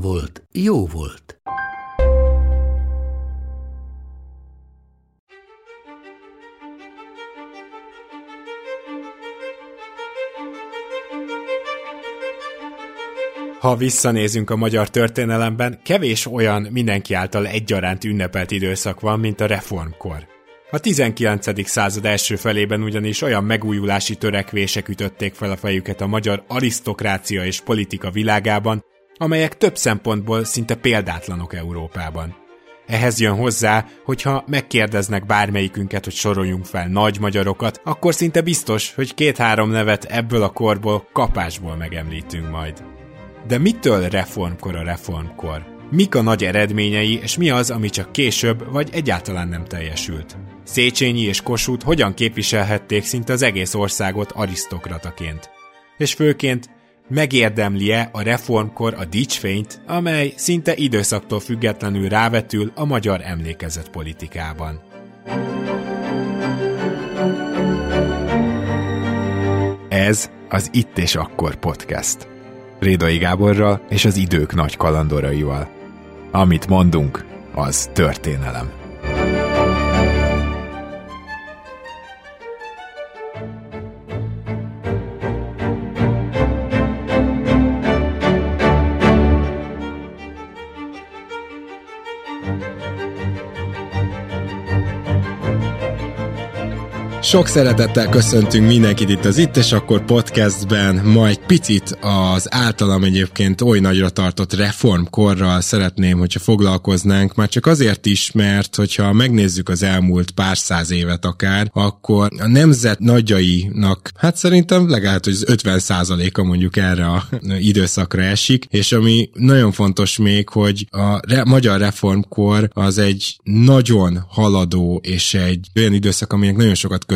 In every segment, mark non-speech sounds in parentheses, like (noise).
volt, jó volt. Ha visszanézünk a magyar történelemben, kevés olyan mindenki által egyaránt ünnepelt időszak van, mint a reformkor. A 19. század első felében ugyanis olyan megújulási törekvések ütötték fel a fejüket a magyar arisztokrácia és politika világában, amelyek több szempontból szinte példátlanok Európában. Ehhez jön hozzá, hogyha megkérdeznek bármelyikünket, hogy soroljunk fel nagy magyarokat, akkor szinte biztos, hogy két-három nevet ebből a korból kapásból megemlítünk majd. De mitől reformkor a reformkor? Mik a nagy eredményei, és mi az, ami csak később vagy egyáltalán nem teljesült? Széchenyi és Kossuth hogyan képviselhették szinte az egész országot arisztokrataként? És főként megérdemli-e a reformkor a dicsfényt, amely szinte időszaktól függetlenül rávetül a magyar emlékezet politikában. Ez az Itt és Akkor podcast. Rédai Gáborral és az idők nagy kalandoraival. Amit mondunk, az történelem. Sok szeretettel köszöntünk mindenkit itt az Itt és Akkor podcastben, ma egy picit az általam egyébként oly nagyra tartott reformkorral szeretném, hogyha foglalkoznánk, már csak azért is, mert hogyha megnézzük az elmúlt pár száz évet akár, akkor a nemzet nagyjainak, hát szerintem legalább, hogy az 50 a mondjuk erre a időszakra esik, és ami nagyon fontos még, hogy a re- magyar reformkor az egy nagyon haladó és egy olyan időszak, aminek nagyon sokat köszönhetünk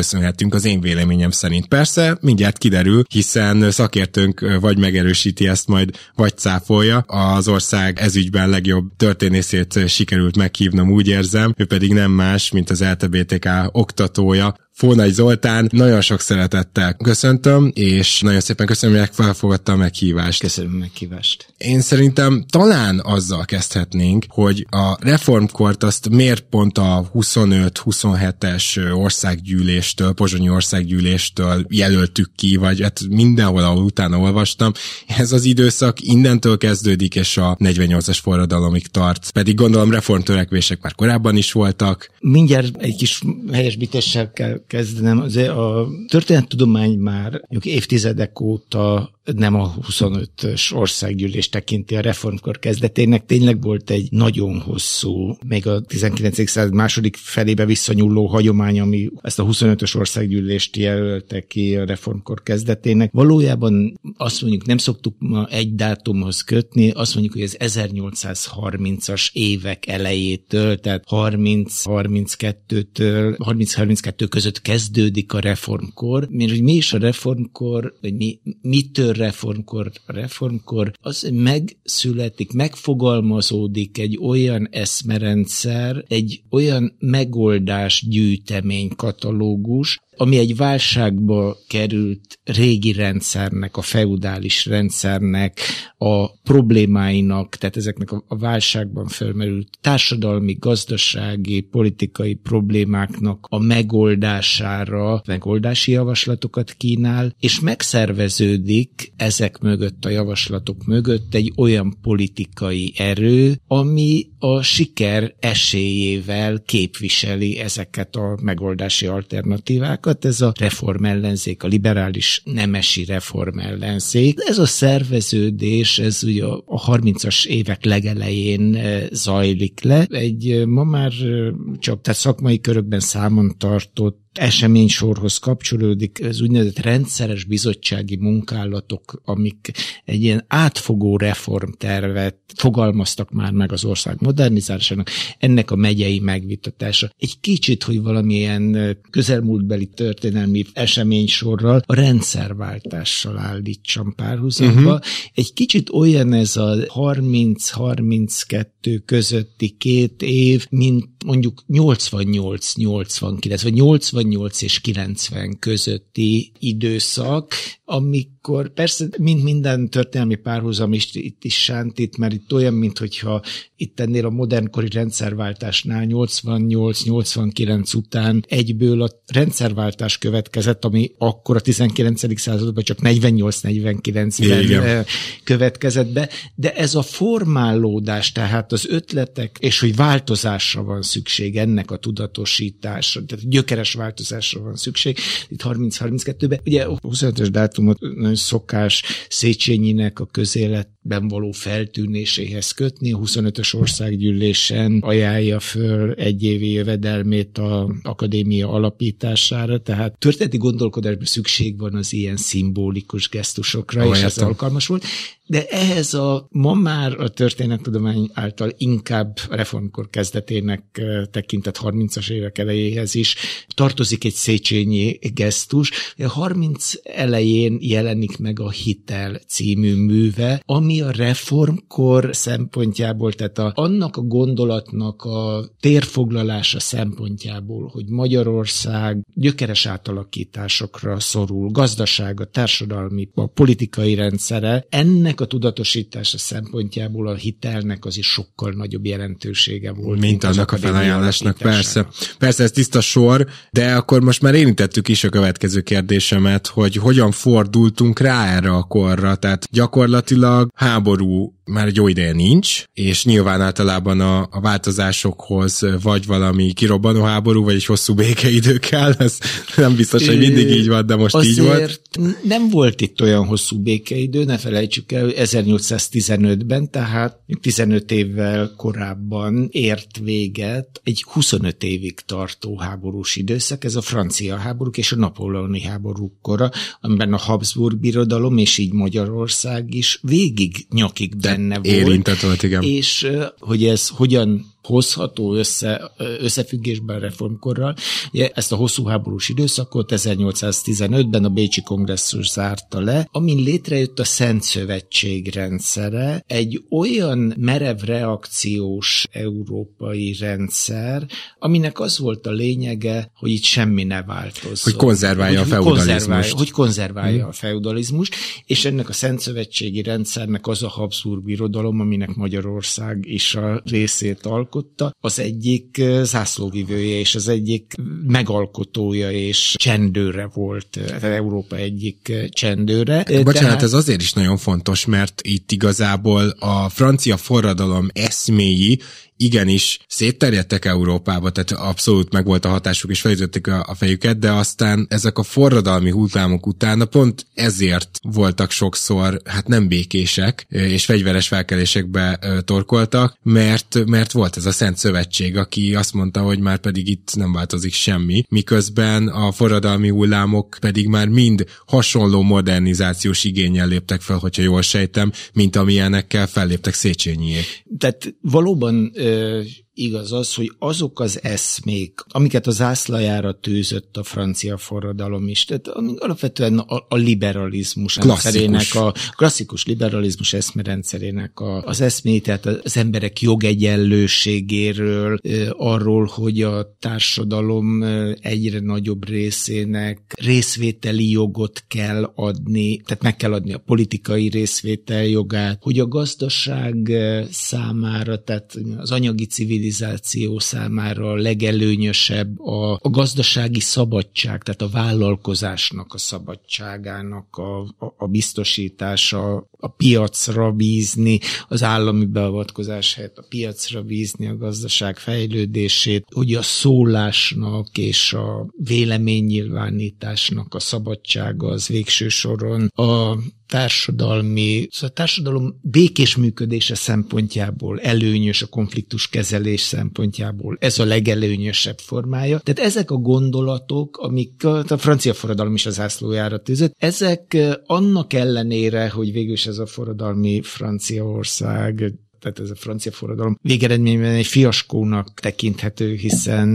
az én véleményem szerint. Persze, mindjárt kiderül, hiszen szakértőnk vagy megerősíti ezt majd, vagy cáfolja. Az ország ezügyben legjobb történészét sikerült meghívnom, úgy érzem, ő pedig nem más, mint az LTBTK oktatója, Fónai Zoltán, nagyon sok szeretettel köszöntöm, és nagyon szépen köszönöm, hogy felfogadta a meghívást. Köszönöm a meghívást. Én szerintem talán azzal kezdhetnénk, hogy a reformkort azt miért pont a 25-27-es országgyűléstől, pozsonyi országgyűléstől jelöltük ki, vagy hát mindenhol, ahol utána olvastam. Ez az időszak innentől kezdődik, és a 48-as forradalomig tart. Pedig gondolom reformtörekvések már korábban is voltak. Mindjárt egy kis helyesbítéssel kell kezdenem. Azért a történettudomány már évtizedek óta nem a 25-ös országgyűlés tekinti a reformkor kezdetének. Tényleg volt egy nagyon hosszú, még a 19. század második felébe visszanyúló hagyomány, ami ezt a 25-ös országgyűlést jelölte ki a reformkor kezdetének. Valójában azt mondjuk nem szoktuk ma egy dátumhoz kötni, azt mondjuk, hogy az 1830-as évek elejétől, tehát 30-32-től, 30-32 között kezdődik a reformkor. Mert hogy mi is a reformkor, vagy mi, mitől reformkor, reformkor, az megszületik, megfogalmazódik egy olyan eszmerendszer, egy olyan megoldás gyűjtemény katalógus, ami egy válságba került régi rendszernek, a feudális rendszernek, a problémáinak, tehát ezeknek a, válságban felmerült társadalmi, gazdasági, politikai problémáknak a megoldására megoldási javaslatokat kínál, és megszerveződik ezek mögött, a javaslatok mögött egy olyan politikai erő, ami a siker esélyével képviseli ezeket a megoldási alternatívákat, sokat ez a reform ellenzék, a liberális nemesi reform ellenzék. Ez a szerveződés, ez ugye a 30-as évek legelején eh, zajlik le. Egy eh, ma már eh, csak tehát szakmai körökben számon tartott eseménysorhoz kapcsolódik az úgynevezett rendszeres bizottsági munkálatok, amik egy ilyen átfogó reformtervet fogalmaztak már meg az ország modernizálásának, ennek a megyei megvitatása. Egy kicsit, hogy valamilyen közelmúltbeli történelmi eseménysorral a rendszerváltással állítsam párhuzamba. Uh-huh. Egy kicsit olyan ez a 30-32 közötti két év, mint mondjuk 88-89, vagy 88 és 90 közötti időszak, amikor persze, mint minden történelmi párhuzam is itt is sántít, mert itt olyan, mint hogyha itt ennél a modernkori rendszerváltásnál 88-89 után egyből a rendszerváltás következett, ami akkor a 19. században csak 48-49-ben következett be, de ez a formálódás, tehát az ötletek, és hogy változásra van szükség ennek a tudatosításra, tehát gyökeres változásra van szükség. Itt 30-32-ben, ugye 25-ös dátumot nagyon szokás Széchenyinek a közéletben való feltűnéséhez kötni, a 25-ös országgyűlésen ajánlja föl egy évi jövedelmét a akadémia alapítására, tehát történeti gondolkodásban szükség van az ilyen szimbolikus gesztusokra, oh, és ez alkalmas volt. De ehhez a ma már a történettudomány által inkább reformkor kezdetének tekintett 30-as évek elejéhez is tartozik egy Széchenyi gesztus. A 30 elején jelenik meg a Hitel című műve, ami a reformkor szempontjából, tehát a, annak a gondolatnak a térfoglalása szempontjából, hogy Magyarország gyökeres átalakításokra szorul, gazdasága, társadalmi, a politikai rendszere, ennek a tudatosítása szempontjából a hitelnek az is sokkal nagyobb jelentősége volt. Mint, mint annak a felajánlásnak, persze. Persze, ez tiszta sor, de akkor most már érintettük is a következő kérdésemet, hogy hogyan fordultunk rá erre a korra, tehát gyakorlatilag háború már egy jó ideje nincs, és nyilván általában a, a változásokhoz vagy valami kirobbanó háború, vagy egy hosszú békeidő kell, ez nem biztos, hogy mindig így van, de most Azért így volt. nem volt itt olyan hosszú békeidő, ne felejtsük el, 1815-ben, tehát 15 évvel korábban ért véget egy 25 évig tartó háborús időszak, ez a francia háborúk és a napóleoni háborúk kora, amiben a Habsburg birodalom és így Magyarország is végig nyakig benne volt. Érintett volt, igen. És hogy ez hogyan hozható össze, összefüggésben reformkorral. Ugye ezt a hosszú háborús időszakot 1815-ben a Bécsi kongresszus zárta le, amin létrejött a Szent Szövetség rendszere, egy olyan merev reakciós európai rendszer, aminek az volt a lényege, hogy itt semmi ne változzon. Hogy konzerválja hogy, a feudalizmust. Konzerválja, hogy konzerválja hmm. a feudalizmust, és ennek a Szent Szövetségi rendszernek az a Habsburg birodalom, aminek Magyarország is a részét alkotja, alkotta, az egyik zászlóvivője és az egyik megalkotója és csendőre volt, Európa egyik csendőre. Bocsánat, Tehát... ez azért is nagyon fontos, mert itt igazából a francia forradalom eszméi igenis szétterjedtek Európába, tehát abszolút meg volt a hatásuk, és felütötték a, a fejüket, de aztán ezek a forradalmi hullámok utána pont ezért voltak sokszor, hát nem békések, és fegyveres felkelésekbe torkoltak, mert, mert volt ez a Szent Szövetség, aki azt mondta, hogy már pedig itt nem változik semmi, miközben a forradalmi hullámok pedig már mind hasonló modernizációs igényel léptek fel, hogyha jól sejtem, mint amilyenekkel felléptek Széchenyiék. Tehát valóban the igaz az, hogy azok az eszmék, amiket az ászlajára tűzött a francia forradalom is, tehát alapvetően a, a liberalizmus rendszerének, a klasszikus liberalizmus eszmerendszerének a, az eszmé, tehát az emberek jogegyenlőségéről, arról, hogy a társadalom egyre nagyobb részének részvételi jogot kell adni, tehát meg kell adni a politikai részvétel jogát, hogy a gazdaság számára, tehát az anyagi civilizáció civilizáció számára legelőnyösebb a, a gazdasági szabadság, tehát a vállalkozásnak a szabadságának a, a, a biztosítása, a piacra bízni, az állami beavatkozás helyett a piacra bízni a gazdaság fejlődését, hogy a szólásnak és a véleménynyilvánításnak a szabadsága az végső soron a társadalmi, szóval a társadalom békés működése szempontjából előnyös, a konfliktus kezelés szempontjából ez a legelőnyösebb formája. Tehát ezek a gondolatok, amik a francia forradalom is az ászlójára tűzött, ezek annak ellenére, hogy végül is ez a forradalmi Franciaország tehát ez a francia forradalom végeredményben egy fiaskónak tekinthető, hiszen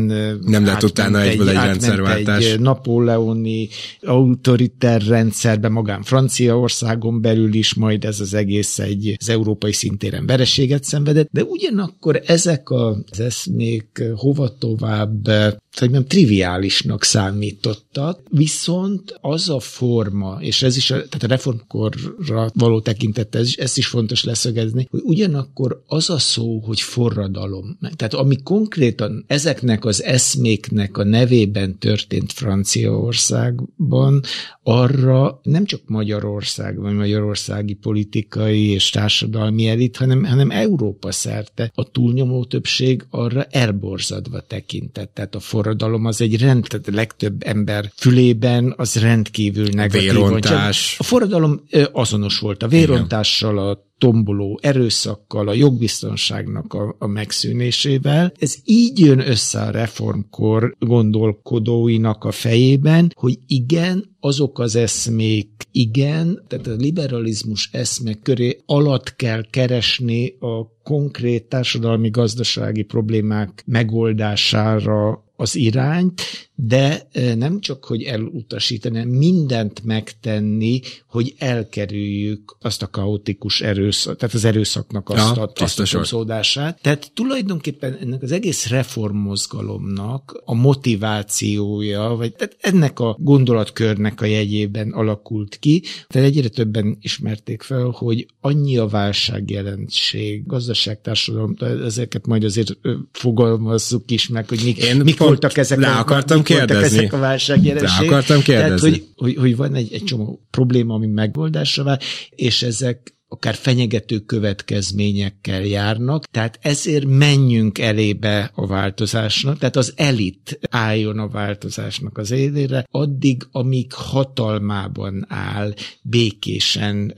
nem lett utána egyből egy, egy rendszerváltás. Egy napóleoni autoriter rendszerbe magán Franciaországon belül is, majd ez az egész egy az európai szintéren vereséget szenvedett, de ugyanakkor ezek az eszmék hova tovább szerintem triviálisnak számítottak, viszont az a forma, és ez is, a, tehát a reformkorra való tekintettel, ez, ezt is fontos leszögezni, hogy ugyanakkor az a szó, hogy forradalom, tehát ami konkrétan ezeknek az eszméknek a nevében történt Franciaországban, arra nem csak Magyarország, vagy magyarországi politikai és társadalmi elit, hanem, hanem Európa szerte a túlnyomó többség arra elborzadva tekintett. Tehát a for forradalom az egy rend, tehát a legtöbb ember fülében az rendkívül negatív. Vérontás. A forradalom azonos volt a vérontással, a tomboló erőszakkal, a jogbiztonságnak a, a megszűnésével. Ez így jön össze a reformkor gondolkodóinak a fejében, hogy igen, azok az eszmék, igen, tehát a liberalizmus eszmek köré alatt kell keresni a konkrét társadalmi-gazdasági problémák megoldására az irányt, de nem csak, hogy elutasítani, mindent megtenni, hogy elkerüljük azt a kaotikus erőszak, tehát az erőszaknak azt ja, a tisztosodását. Tehát tulajdonképpen ennek az egész reformmozgalomnak a motivációja, vagy tehát ennek a gondolatkörnek a jegyében alakult ki, tehát egyre többen ismerték fel, hogy annyi a válság jelenség, gazdaságtársadalom, ezeket majd azért fogalmazzuk is meg, hogy mik, Én mik voltak ezek le akartam kérdezni. ezek a válságjelenség. Le akartam kérdezni. Tehát, hogy, hogy, hogy van egy, egy csomó probléma, ami megoldásra vár, és ezek akár fenyegető következményekkel járnak, tehát ezért menjünk elébe a változásnak, tehát az elit álljon a változásnak az élére, addig, amíg hatalmában áll békésen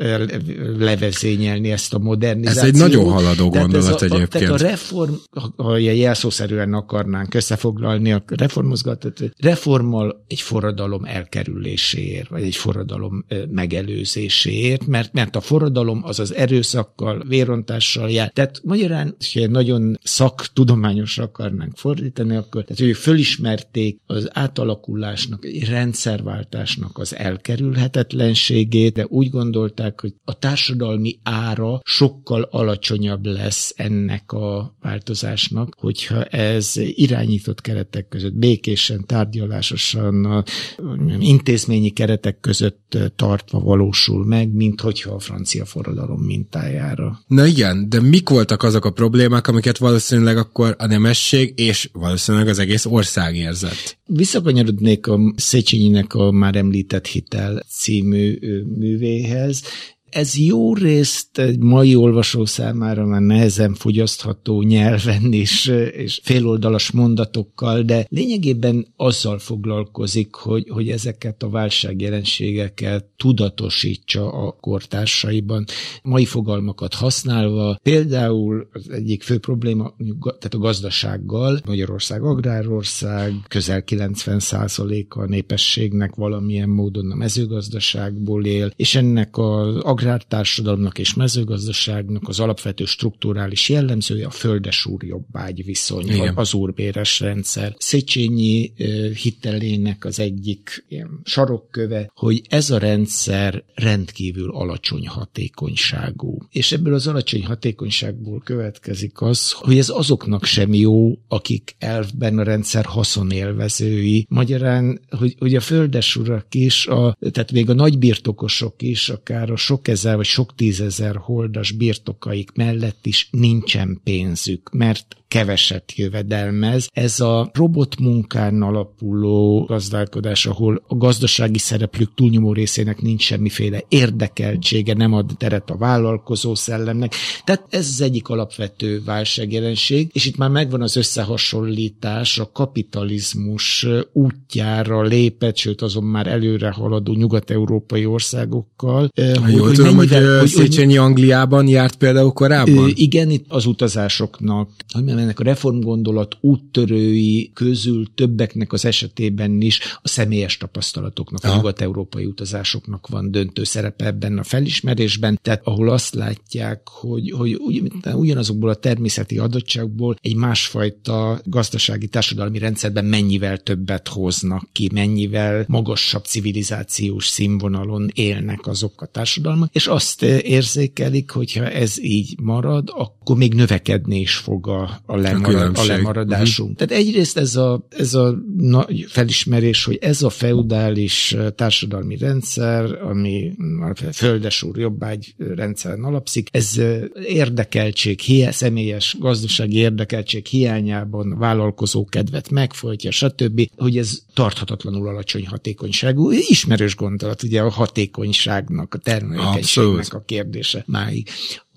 levezényelni ezt a modernizációt. Ez egy nagyon haladó tehát gondolat a, egyébként. Tehát a reform, ha jelszószerűen akarnánk összefoglalni a reformozgatot, reformmal egy forradalom elkerüléséért, vagy egy forradalom megelőzéséért, mert, mert a forradalom hatalom az az erőszakkal, vérontással jár. Tehát magyarán, ha nagyon szaktudományosra akarnánk fordítani, akkor tehát, hogy fölismerték az átalakulásnak, rendszerváltásnak az elkerülhetetlenségét, de úgy gondolták, hogy a társadalmi ára sokkal alacsonyabb lesz ennek a változásnak, hogyha ez irányított keretek között, békésen, tárgyalásosan, intézményi keretek között tartva valósul meg, mint hogyha a francia forradalom forradalom mintájára. Na igen, de mik voltak azok a problémák, amiket valószínűleg akkor a nemesség és valószínűleg az egész ország érzett? Visszakanyarodnék a Széchenyinek a már említett Hitel című művéhez, ez jó részt egy mai olvasó számára már nehezen fogyasztható nyelven és, és féloldalas mondatokkal, de lényegében azzal foglalkozik, hogy, hogy ezeket a válságjelenségeket tudatosítsa a kortársaiban, mai fogalmakat használva. Például az egyik fő probléma, tehát a gazdasággal, Magyarország agrárország, közel 90%-a a népességnek valamilyen módon a mezőgazdaságból él, és ennek az agrártársadalomnak és mezőgazdaságnak az alapvető strukturális jellemzője a földesúr jobbágy viszony, Igen. az úrbéres rendszer. Széchenyi hitelének az egyik ilyen sarokköve, hogy ez a rendszer rendkívül alacsony hatékonyságú. És ebből az alacsony hatékonyságból következik az, hogy ez azoknak sem jó, akik elvben a rendszer haszonélvezői. Magyarán, hogy, hogy a földesurak is, a, tehát még a nagybirtokosok is, akár a sok sok ezer vagy sok tízezer holdas birtokaik mellett is nincsen pénzük, mert keveset jövedelmez. Ez a robotmunkán alapuló gazdálkodás, ahol a gazdasági szereplők túlnyomó részének nincs semmiféle érdekeltsége, nem ad teret a vállalkozó szellemnek. Tehát ez az egyik alapvető válságjelenség, és itt már megvan az összehasonlítás a kapitalizmus útjára lépett, sőt azon már előre haladó nyugat-európai országokkal. Jól tudom, hogy, hogy Széchenyi Angliában járt például korábban? Igen, itt az utazásoknak, hogy ennek a reformgondolat úttörői közül többeknek az esetében is a személyes tapasztalatoknak, a nyugat-európai utazásoknak van döntő szerepe ebben a felismerésben, tehát ahol azt látják, hogy, hogy ugyanazokból a természeti adottságból egy másfajta gazdasági társadalmi rendszerben mennyivel többet hoznak ki, mennyivel magasabb civilizációs színvonalon élnek azok a társadalmak, és azt érzékelik, hogyha ez így marad, akkor még növekedni is fog a, a, lemarad, a, a lemaradásunk. Uh-huh. Tehát egyrészt ez a, ez a nagy felismerés, hogy ez a feudális társadalmi rendszer, ami a földesúr jobbágy rendszeren alapszik, ez érdekeltség, hiá, személyes gazdasági érdekeltség hiányában vállalkozó kedvet megfolytja, stb., hogy ez tarthatatlanul alacsony hatékonyságú. Ismerős gondolat, ugye a hatékonyságnak, a termelékenységnek a kérdése máig.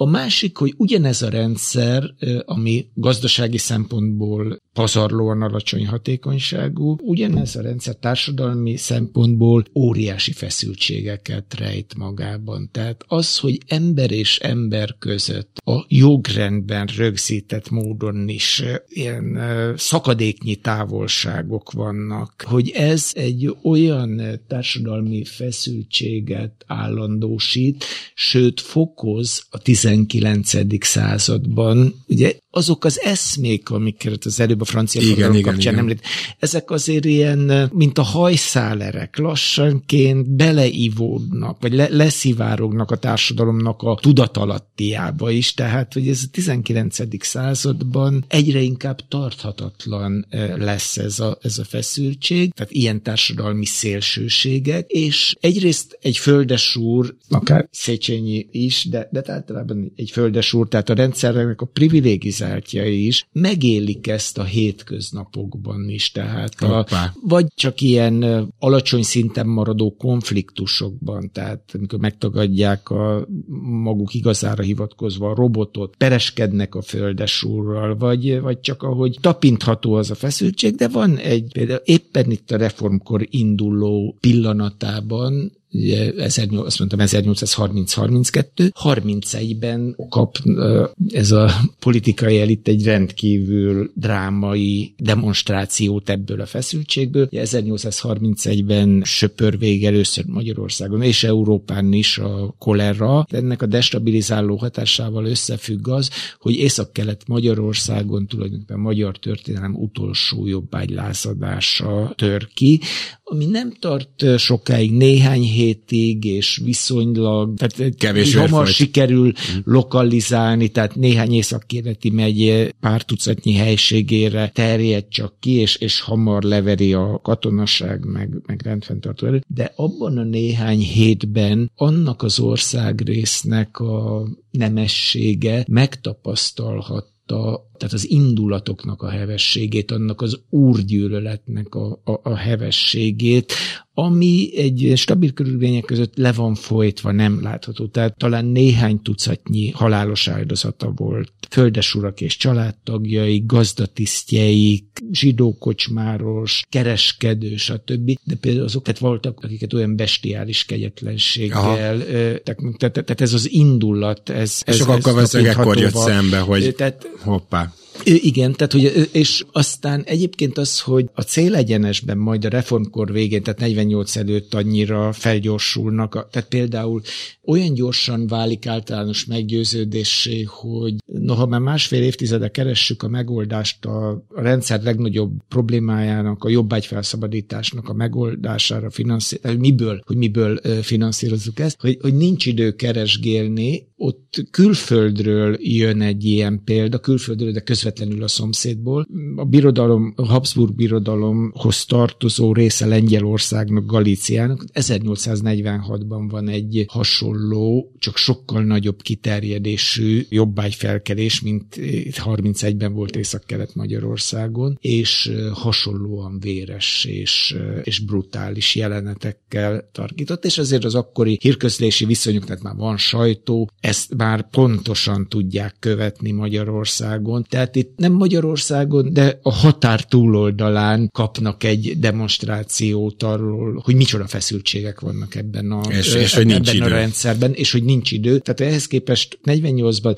A másik, hogy ugyanez a rendszer, ami gazdasági szempontból pazarlóan alacsony hatékonyságú, ugyanez a rendszer társadalmi szempontból óriási feszültségeket rejt magában. Tehát az, hogy ember és ember között a jogrendben rögzített módon is ilyen szakadéknyi távolságok vannak, hogy ez egy olyan társadalmi feszültséget állandósít, sőt fokoz a 19. században. Ugye azok az eszmék, amiket az előbb a francia igen, igen, kapcsán igen. említ, ezek azért ilyen, mint a hajszálerek, lassanként beleivódnak, vagy le, leszivárognak a társadalomnak a tudatalattiába is, tehát hogy ez a 19. században egyre inkább tarthatatlan lesz ez a, ez a feszültség, tehát ilyen társadalmi szélsőségek, és egyrészt egy földesúr, akár Széchenyi is, de, de általában egy földesúr, tehát a rendszernek a privilégizáció politizáltjai is megélik ezt a hétköznapokban is, tehát a, vagy csak ilyen alacsony szinten maradó konfliktusokban, tehát amikor megtagadják a maguk igazára hivatkozva a robotot, pereskednek a földesúrral, vagy, vagy csak ahogy tapintható az a feszültség, de van egy például éppen itt a reformkor induló pillanatában ugye 18, azt mondtam 1830-32, 31-ben kap ez a politikai elit egy rendkívül drámai demonstrációt ebből a feszültségből. 1831-ben söpör vég először Magyarországon és Európán is a kolera. Ennek a destabilizáló hatásával összefügg az, hogy észak-kelet Magyarországon tulajdonképpen magyar történelem utolsó jobbágylázadása tör ki, ami nem tart sokáig, néhány hétig, és viszonylag, tehát Kevés hamar sikerül mm. lokalizálni, tehát néhány északkérdeti megy pár tucatnyi helységére terjed csak ki, és, és hamar leveri a katonaság, meg, meg rendfenntartó erő. De abban a néhány hétben annak az országrésznek a nemessége megtapasztalhatta tehát az indulatoknak a hevességét, annak az úrgyűlöletnek a, a, a hevességét, ami egy stabil körülmények között le van folytva, nem látható. Tehát talán néhány tucatnyi halálos áldozata volt. Földesurak és családtagjai, gazdatisztjeik, zsidókocsmáros, kereskedő, stb. De például azok tehát voltak, akiket olyan bestiális kegyetlenséggel, tehát, tehát ez az indulat, ez... És ez, akkor ez ekkor jött szembe, hogy tehát, hoppá. Igen, tehát hogy, és aztán egyébként az, hogy a célegyenesben majd a reformkor végén, tehát 48 előtt annyira felgyorsulnak, tehát például olyan gyorsan válik általános meggyőződésé, hogy noha már másfél évtizede keressük a megoldást a, a rendszer legnagyobb problémájának, a jobbágyfelszabadításnak a megoldására finanszírozni, miből, hogy miből finanszírozzuk ezt, hogy, hogy nincs idő keresgélni, ott külföldről jön egy ilyen példa, külföldről, de közvetlenül közvetlenül a szomszédból. A birodalom, a Habsburg birodalomhoz tartozó része Lengyelországnak, Galíciának 1846-ban van egy hasonló, csak sokkal nagyobb kiterjedésű jobbágyfelkelés, mint 31-ben volt Észak-Kelet Magyarországon, és hasonlóan véres és, és brutális jelenetekkel tarkított, és azért az akkori hírközlési viszonyok, tehát már van sajtó, ezt már pontosan tudják követni Magyarországon. Tehát itt nem Magyarországon, de a határ túloldalán kapnak egy demonstrációt arról, hogy micsoda feszültségek vannak ebben a, és, és, ebben nincs a idő. rendszerben, és hogy nincs idő. Tehát ehhez képest 48-ban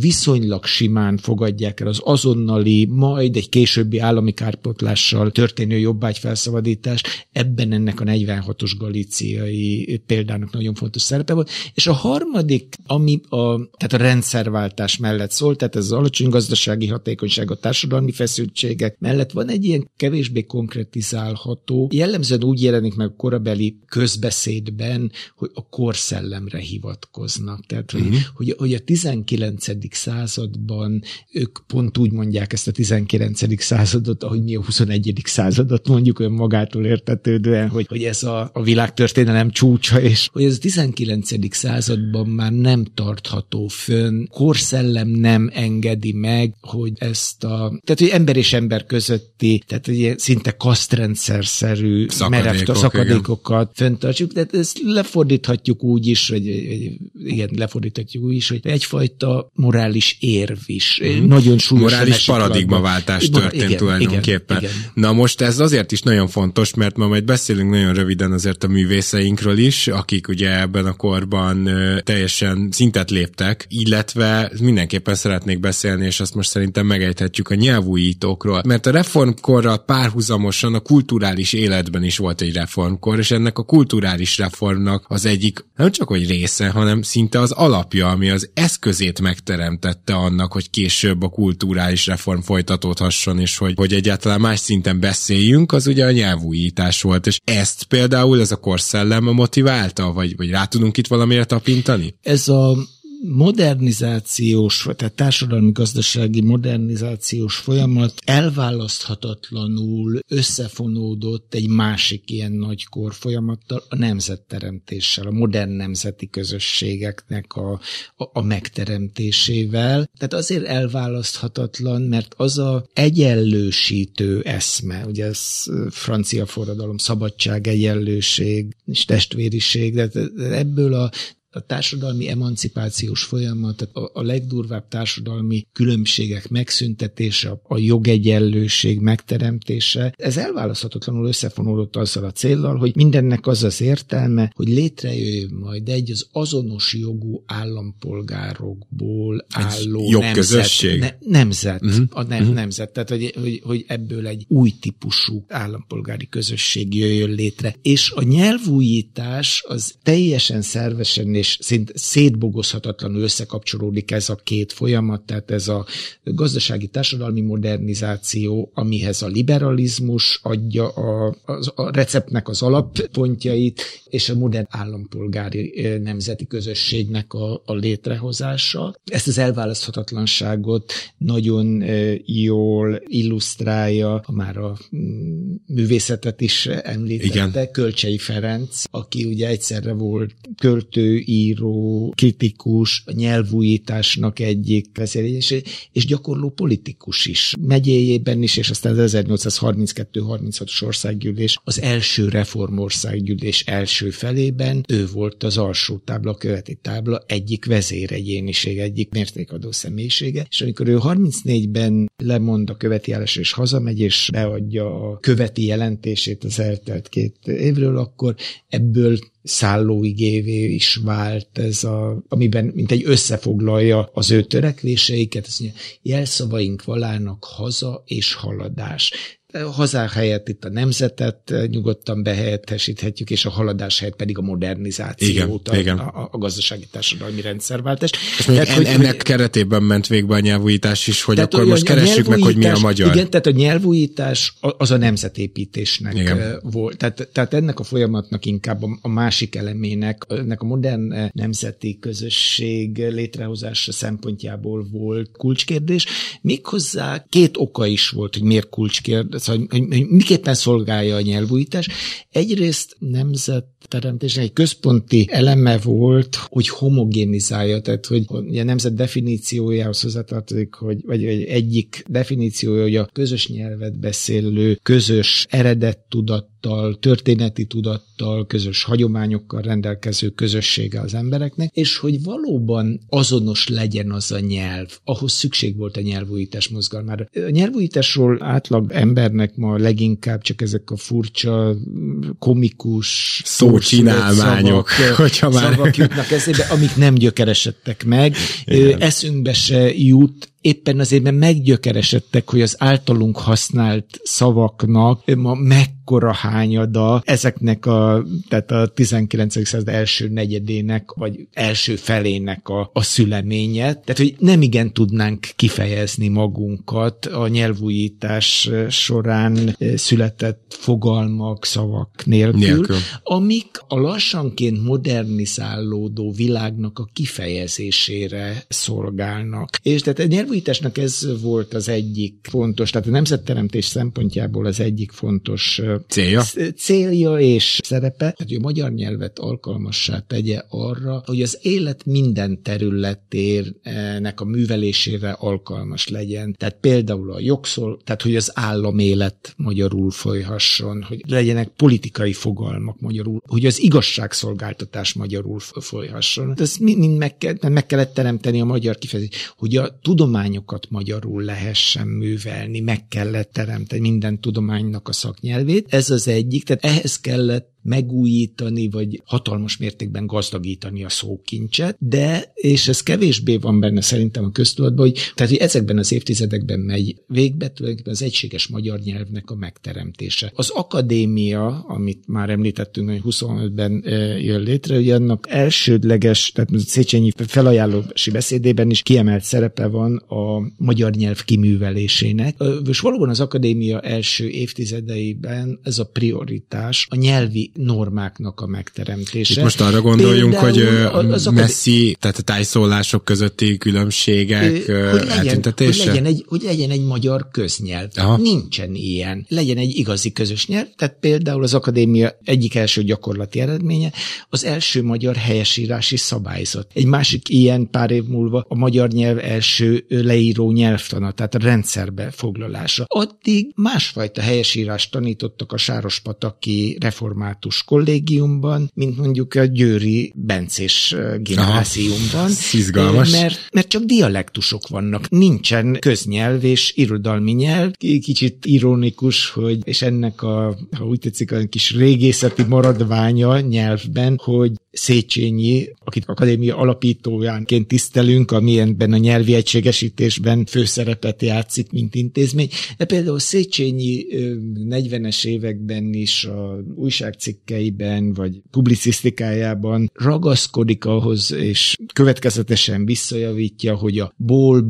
viszonylag simán fogadják el az azonnali, majd egy későbbi állami kárpotlással történő jobbágyfelszabadítás. Ebben ennek a 46-os galíciai példának nagyon fontos szerepe volt. És a harmadik, ami a, tehát a rendszerváltás mellett szól, tehát ez az alacsony gazdasági hatékonyság, a társadalmi feszültségek mellett van egy ilyen kevésbé konkretizálható, jellemzően úgy jelenik meg a korabeli közbeszédben, hogy a korszellemre hivatkoznak. Tehát, hogy, uh-huh. hogy, hogy a 19. században ők pont úgy mondják ezt a 19. századot, ahogy mi a 21. századot mondjuk olyan magától értetődően, hogy, hogy ez a, a világtörténelem csúcsa, és hogy ez a 19. században már nem tartható fönn, korszellem nem engedi meg, hogy ezt a, tehát hogy ember és ember közötti, tehát hogy szinte kasztrendszer-szerű merev szakadékokat fenntartsuk, de ezt lefordíthatjuk úgy is, hogy igen, lefordíthatjuk úgy is, hogy egyfajta morális érv is. Mm. Nagyon súlyos. Morális paradigmaváltás történt igen, tulajdonképpen. Igen, igen. Na most ez azért is nagyon fontos, mert ma majd beszélünk nagyon röviden azért a művészeinkről is, akik ugye ebben a korban teljesen szintet léptek, illetve mindenképpen szeretnék beszélni, és azt most szerintem megejthetjük a nyelvújítókról, mert a reformkorral párhuzamosan a kulturális életben is volt egy reformkor, és ennek a kulturális reformnak az egyik nem csak hogy része, hanem szinte az alapja, ami az eszközét megteremtette annak, hogy később a kulturális reform folytatódhasson, és hogy, hogy egyáltalán más szinten beszéljünk, az ugye a nyelvújítás volt, és ezt például ez a korszellem motiválta, vagy, vagy rá tudunk itt valamire tapintani? Ez a modernizációs, tehát társadalmi-gazdasági modernizációs folyamat elválaszthatatlanul összefonódott egy másik ilyen nagykor folyamattal, a nemzetteremtéssel, a modern nemzeti közösségeknek a, a, a megteremtésével. Tehát azért elválaszthatatlan, mert az a egyenlősítő eszme, ugye ez francia forradalom, szabadság, egyenlőség és testvériség, de ebből a a társadalmi emancipációs folyamat, a, a legdurvább társadalmi különbségek megszüntetése, a jogegyenlőség megteremtése, ez elválaszthatatlanul összefonódott azzal a céllal, hogy mindennek az az értelme, hogy létrejöjjön majd egy az azonos jogú állampolgárokból álló jogközösség. nemzet. Ne, nemzet, uh-huh. a ne, uh-huh. nemzet. Tehát, hogy, hogy, hogy ebből egy új típusú állampolgári közösség jöjjön létre. És a nyelvújítás az teljesen szervesen és szint szétbogozhatatlanul összekapcsolódik ez a két folyamat, tehát ez a gazdasági társadalmi modernizáció, amihez a liberalizmus adja a, a, a receptnek az alappontjait, és a modern állampolgári nemzeti közösségnek a, a létrehozása. Ezt az elválaszthatatlanságot nagyon jól illusztrálja, ha már a mm, művészetet is említette, Igen. Kölcsei Ferenc, aki ugye egyszerre volt költő, író, kritikus, nyelvújításnak egyik vezérés, és gyakorló politikus is. Megyéjében is, és aztán az 1832-36-os országgyűlés, az első reformországgyűlés első felében ő volt az alsó tábla, a követi tábla egyik vezéregyéniség, egyik mértékadó személyisége, és amikor ő 34-ben lemond a követi állásra és hazamegy, és beadja a követi jelentését az eltelt két évről, akkor ebből szállóigévé is vált ez a, amiben mint egy összefoglalja az ő törekvéseiket, ez jelszavaink valának haza és haladás. Hazá helyett itt a nemzetet nyugodtan behelyettesíthetjük, és a haladás helyett pedig a modernizációt, igen, a, igen. A, a gazdasági társadalmi rendszerváltás. És tehát, en, hogy, ennek keretében ment végbe a nyelvújítás is, hogy akkor most keressük meg, hogy mi a magyar. Igen, tehát a nyelvújítás az a nemzetépítésnek igen. volt. Tehát, tehát ennek a folyamatnak inkább a, a másik elemének, ennek a modern nemzeti közösség létrehozása szempontjából volt kulcskérdés. Méghozzá két oka is volt, hogy miért kulcskérdés, szóval, hogy, hogy miképpen szolgálja a nyelvújítás. Egyrészt nemzet teremtésnek egy központi eleme volt, hogy homogénizálja, tehát hogy a nemzet definíciójához hozzátartozik, hogy, vagy egyik definíciója, hogy a közös nyelvet beszélő, közös eredet tudat tudattal, történeti tudattal, közös hagyományokkal rendelkező közössége az embereknek, és hogy valóban azonos legyen az a nyelv. Ahhoz szükség volt a nyelvújítás mozgalmára. A nyelvújításról átlag embernek ma leginkább csak ezek a furcsa, komikus szócsinálmányok, szavak, hogyha már... szavak jutnak eszébe, amik nem gyökeresedtek meg. Igen. Eszünkbe se jut éppen azért, mert meggyökeresedtek, hogy az általunk használt szavaknak ma mekkora hányada ezeknek a, tehát a 19. század első negyedének, vagy első felének a, a szüleménye. Tehát, hogy nem igen tudnánk kifejezni magunkat a nyelvújítás során született fogalmak, szavak nélkül, nélkül. amik a lassanként modernizálódó világnak a kifejezésére szolgálnak. És tehát a nyelv újításnak ez volt az egyik fontos, tehát a nemzetteremtés szempontjából az egyik fontos célja, célja és szerepe, hogy a magyar nyelvet alkalmassá tegye arra, hogy az élet minden területének a művelésére alkalmas legyen. Tehát például a jogszol, tehát hogy az államélet magyarul folyhasson, hogy legyenek politikai fogalmak magyarul, hogy az igazságszolgáltatás magyarul folyhasson. Ezt mind meg, kell, meg kellett teremteni a magyar kifejezés, hogy a tudomány tudományokat magyarul lehessen művelni, meg kellett teremteni minden tudománynak a szaknyelvét. Ez az egyik, tehát ehhez kellett megújítani, vagy hatalmas mértékben gazdagítani a szókincset, de, és ez kevésbé van benne szerintem a köztudatban, hogy, tehát, hogy ezekben az évtizedekben megy végbe tulajdonképpen az egységes magyar nyelvnek a megteremtése. Az akadémia, amit már említettünk, hogy 25-ben jön létre, hogy annak elsődleges, tehát Széchenyi felajánlósi beszédében is kiemelt szerepe van a magyar nyelv kiművelésének. És valóban az akadémia első évtizedeiben ez a prioritás, a nyelvi normáknak a megteremtése. Itt most arra gondoljunk, Például hogy az messzi, tehát a tájszólások közötti különbségek hogy eltüntetése? Hogy legyen, egy, hogy legyen egy magyar köznyelv. Aha. Nincsen ilyen. Legyen egy igazi közös nyelv. Tehát például az akadémia egyik első gyakorlati eredménye az első magyar helyesírási szabályzat. Egy másik ilyen pár év múlva a magyar nyelv első leíró nyelvtana, tehát a rendszerbe foglalása. Addig másfajta helyesírást tanítottak a Sárospataki református dialektus kollégiumban, mint mondjuk a Győri Bencés gimnáziumban. Izgalmas. Mert, mert csak dialektusok vannak. Nincsen köznyelv és irodalmi nyelv. Kicsit ironikus, hogy, és ennek a, ha úgy tetszik, a kis régészeti maradványa nyelvben, hogy Széchenyi, akit akadémia alapítójánként tisztelünk, amilyenben a nyelvi egységesítésben főszerepet játszik, mint intézmény. De például Széchenyi 40-es években is a újságcikkeiben, vagy publicisztikájában ragaszkodik ahhoz, és következetesen visszajavítja, hogy a ból,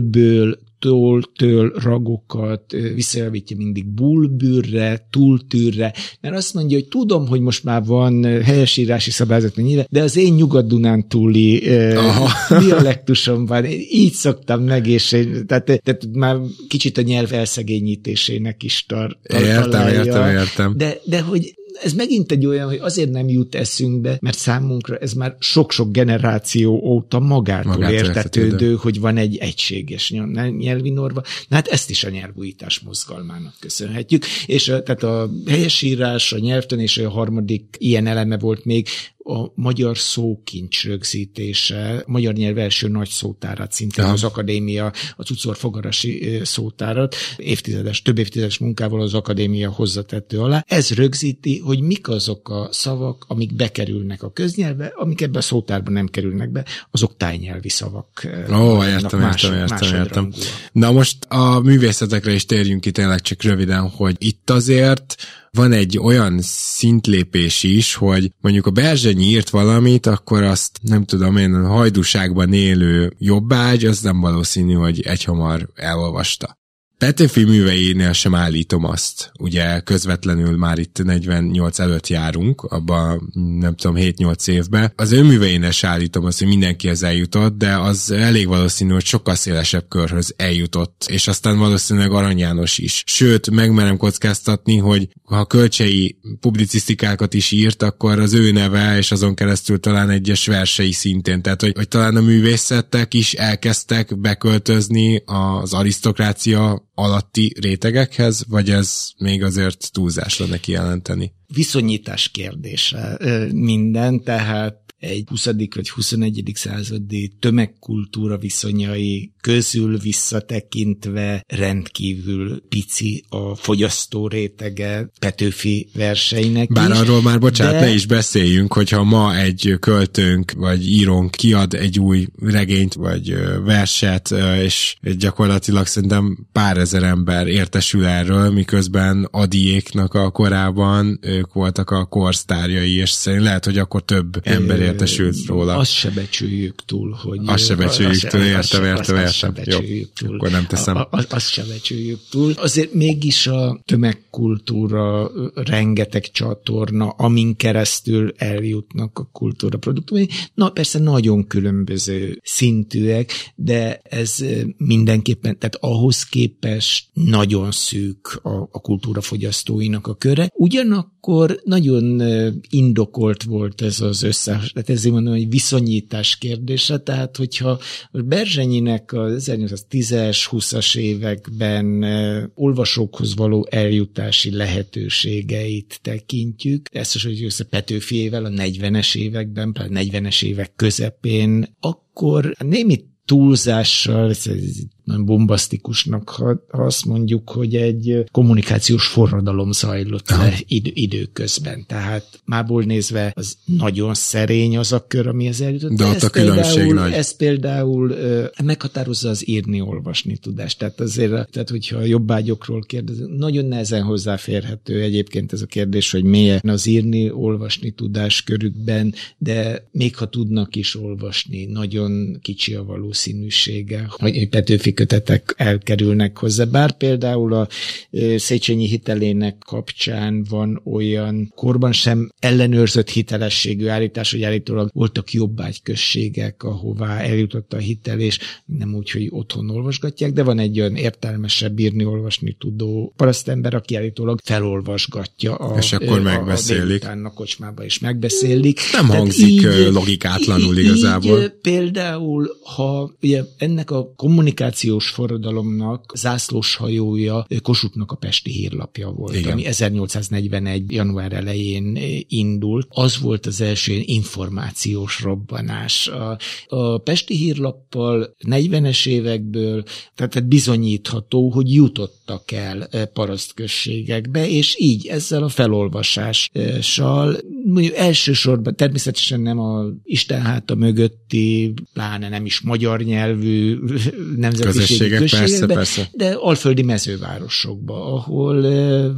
ből tól, től ragokat visszajavítja mindig bulbűrre, túltűrre, mert azt mondja, hogy tudom, hogy most már van helyesírási szabályzat, mennyire, de az én nyugat-dunán túli (laughs) dialektusom van, így szoktam meg, és tehát, tehát már kicsit a nyelv elszegényítésének is tar, tar értem, értem, értem. De, de hogy ez megint egy olyan, hogy azért nem jut eszünkbe, mert számunkra ez már sok-sok generáció óta magától, magától értetődő, hogy van egy egységes nyelvi norma. Na hát ezt is a nyelvújítás mozgalmának köszönhetjük. És a, tehát a helyesírás, a nyelvtan és a harmadik ilyen eleme volt még, a magyar szókincs rögzítése, a magyar nyelv első nagy szótárát, szintén ja. az akadémia, az utcor fogarasi szótárat, évtizedes, több évtizedes munkával az akadémia hozzatettő alá. Ez rögzíti, hogy mik azok a szavak, amik bekerülnek a köznyelve, amik ebbe a szótárba nem kerülnek be, azok tájnyelvi szavak. Ó, értem, más, értem, értem, értem. Na most a művészetekre is térjünk ki tényleg csak röviden, hogy itt azért van egy olyan szintlépés is, hogy mondjuk a Berzsenyi írt valamit, akkor azt nem tudom én, a hajdúságban élő jobbágy, az nem valószínű, hogy egyhamar elolvasta. Petőfi műveinél sem állítom azt, ugye közvetlenül már itt 48 előtt járunk, abban nem tudom 7-8 évben. Az ő műveinél sem állítom azt, hogy mindenkihez eljutott, de az elég valószínű, hogy sokkal szélesebb körhöz eljutott, és aztán valószínűleg Arany János is. Sőt, megmerem kockáztatni, hogy ha kölcsei publicisztikákat is írt, akkor az ő neve, és azon keresztül talán egyes versei szintén, tehát hogy, hogy talán a művészetek is elkezdtek beköltözni az arisztokrácia alatti rétegekhez, vagy ez még azért túlzás lenne kijelenteni? Viszonyítás kérdése minden, tehát egy 20. vagy 21. századi tömegkultúra viszonyai közül visszatekintve rendkívül pici a fogyasztó rétege Petőfi verseinek Bár is, arról már, bocsánat, de... ne is beszéljünk, hogyha ma egy költőnk vagy írónk kiad egy új regényt vagy verset, és gyakorlatilag szerintem pár ezer ember értesül erről, miközben Adiéknak a korában ők voltak a korsztárjai, és szerintem lehet, hogy akkor több ember értesült róla. Azt se becsüljük túl, hogy... Azt se becsüljük túl, értem, értem, értem Jó, túl. Akkor nem teszem. A, a, azt se becsüljük túl. Azért mégis a tömegkultúra rengeteg csatorna, amin keresztül eljutnak a kultúra produktumai. Na persze nagyon különböző szintűek, de ez mindenképpen, tehát ahhoz képest nagyon szűk a, a kultúra fogyasztóinak a köre. Ugyanakkor nagyon indokolt volt ez az összehasonlítás, ezért mondom, hogy viszonyítás kérdése, tehát hogyha Berzsenyinek a 1910-es, 20-as években olvasókhoz való eljutási lehetőségeit tekintjük, ezt is, hogy össze Petőfiével a 40-es években, pár 40-es évek közepén, akkor némi túlzással, ez nagyon bombasztikusnak, ha, ha azt mondjuk, hogy egy kommunikációs forradalom zajlott le id- időközben. Tehát mából nézve az nagyon szerény az a kör, ami az eljutott. De, ott a különbség például, nagy. Ez például ö, meghatározza az írni-olvasni tudást. Tehát azért, tehát hogyha jobbágyokról kérdezünk, nagyon nehezen hozzáférhető egyébként ez a kérdés, hogy milyen az írni-olvasni tudás körükben, de még ha tudnak is olvasni, nagyon kicsi a valószínűsége, hogy Petőfi kötetek elkerülnek hozzá. Bár például a Széchenyi hitelének kapcsán van olyan korban sem ellenőrzött hitelességű állítás, hogy állítólag voltak jobbágyközségek, ahová eljutott a hitel, és nem úgy, hogy otthon olvasgatják, de van egy olyan értelmesebb írni, olvasni tudó parasztember, aki állítólag felolvasgatja a, és akkor megbeszélik. A, a kocsmába is megbeszélik. Nem Tehát hangzik így, logikátlanul így, igazából. Így, például, ha ugye ennek a kommunikáció migrációs forradalomnak zászlós hajója Kossuthnak a Pesti hírlapja volt, Igen. ami 1841. január elején indult. Az volt az első információs robbanás. A, a Pesti hírlappal 40-es évekből, tehát bizonyítható, hogy jutottak el parasztközségekbe, és így ezzel a felolvasással, mondjuk elsősorban természetesen nem a Isten háta mögötti, pláne nem is magyar nyelvű nemzet közösségek, persze, persze. de alföldi mezővárosokba, ahol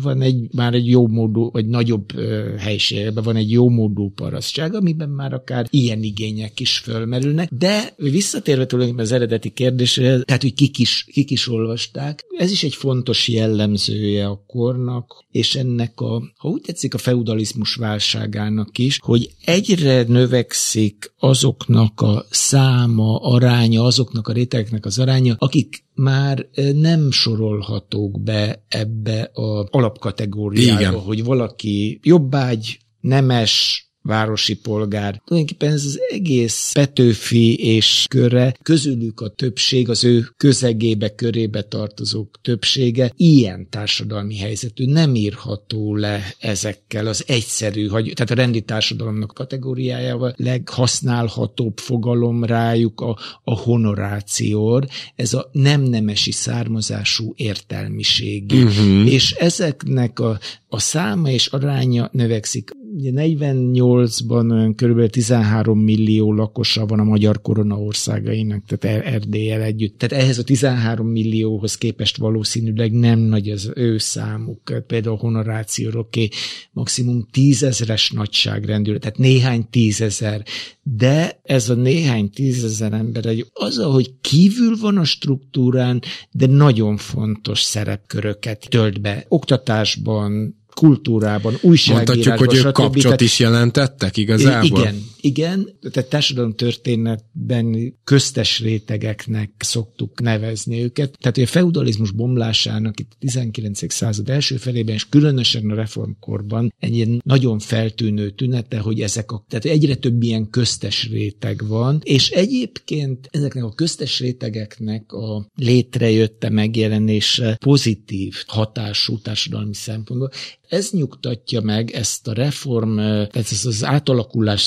van egy, már egy jó módú, vagy nagyobb helységben van egy jó módú parasztság, amiben már akár ilyen igények is fölmerülnek, de visszatérve tulajdonképpen az eredeti kérdésre, tehát hogy kik is, kik is olvasták, ez is egy fontos jellemzője a kornak, és ennek a, ha úgy tetszik, a feudalizmus válságának is, hogy egyre növekszik azoknak a száma, aránya, azoknak a rétegeknek az aránya, akik már nem sorolhatók be ebbe a alapkategóriába, Igen. hogy valaki jobbágy, nemes, városi polgár. Tulajdonképpen ez az egész Petőfi és körre, közülük a többség, az ő közegébe, körébe tartozók többsége ilyen társadalmi helyzetű, nem írható le ezekkel az egyszerű, tehát a rendi társadalomnak kategóriájával leghasználhatóbb fogalom rájuk a, a honorációr, ez a nem nemesi származású értelmiségi. Uh-huh. És ezeknek a, a száma és aránya növekszik. Ugye 48-ban olyan kb. 13 millió lakosa van a magyar korona országainak, tehát er- Erdélyel együtt. Tehát ehhez a 13 millióhoz képest valószínűleg nem nagy az ő számuk. Például a honorációroké maximum tízezeres nagyságrendű, tehát néhány tízezer. De ez a néhány tízezer ember egy az, hogy kívül van a struktúrán, de nagyon fontos szerepköröket tölt be. Oktatásban, kultúrában, újságírásban. Mondhatjuk, hogy ők kapcsot is jelentettek igazából? Igen, igen, tehát társadalom történetben köztes rétegeknek szoktuk nevezni őket. Tehát a feudalizmus bomlásának itt a 19. század első felében, és különösen a reformkorban egy ilyen nagyon feltűnő tünete, hogy ezek a, tehát egyre több ilyen köztes réteg van, és egyébként ezeknek a köztes rétegeknek a létrejötte megjelenése pozitív hatású társadalmi szempontból. Ez nyugtatja meg ezt a reform, tehát ez az átalakulás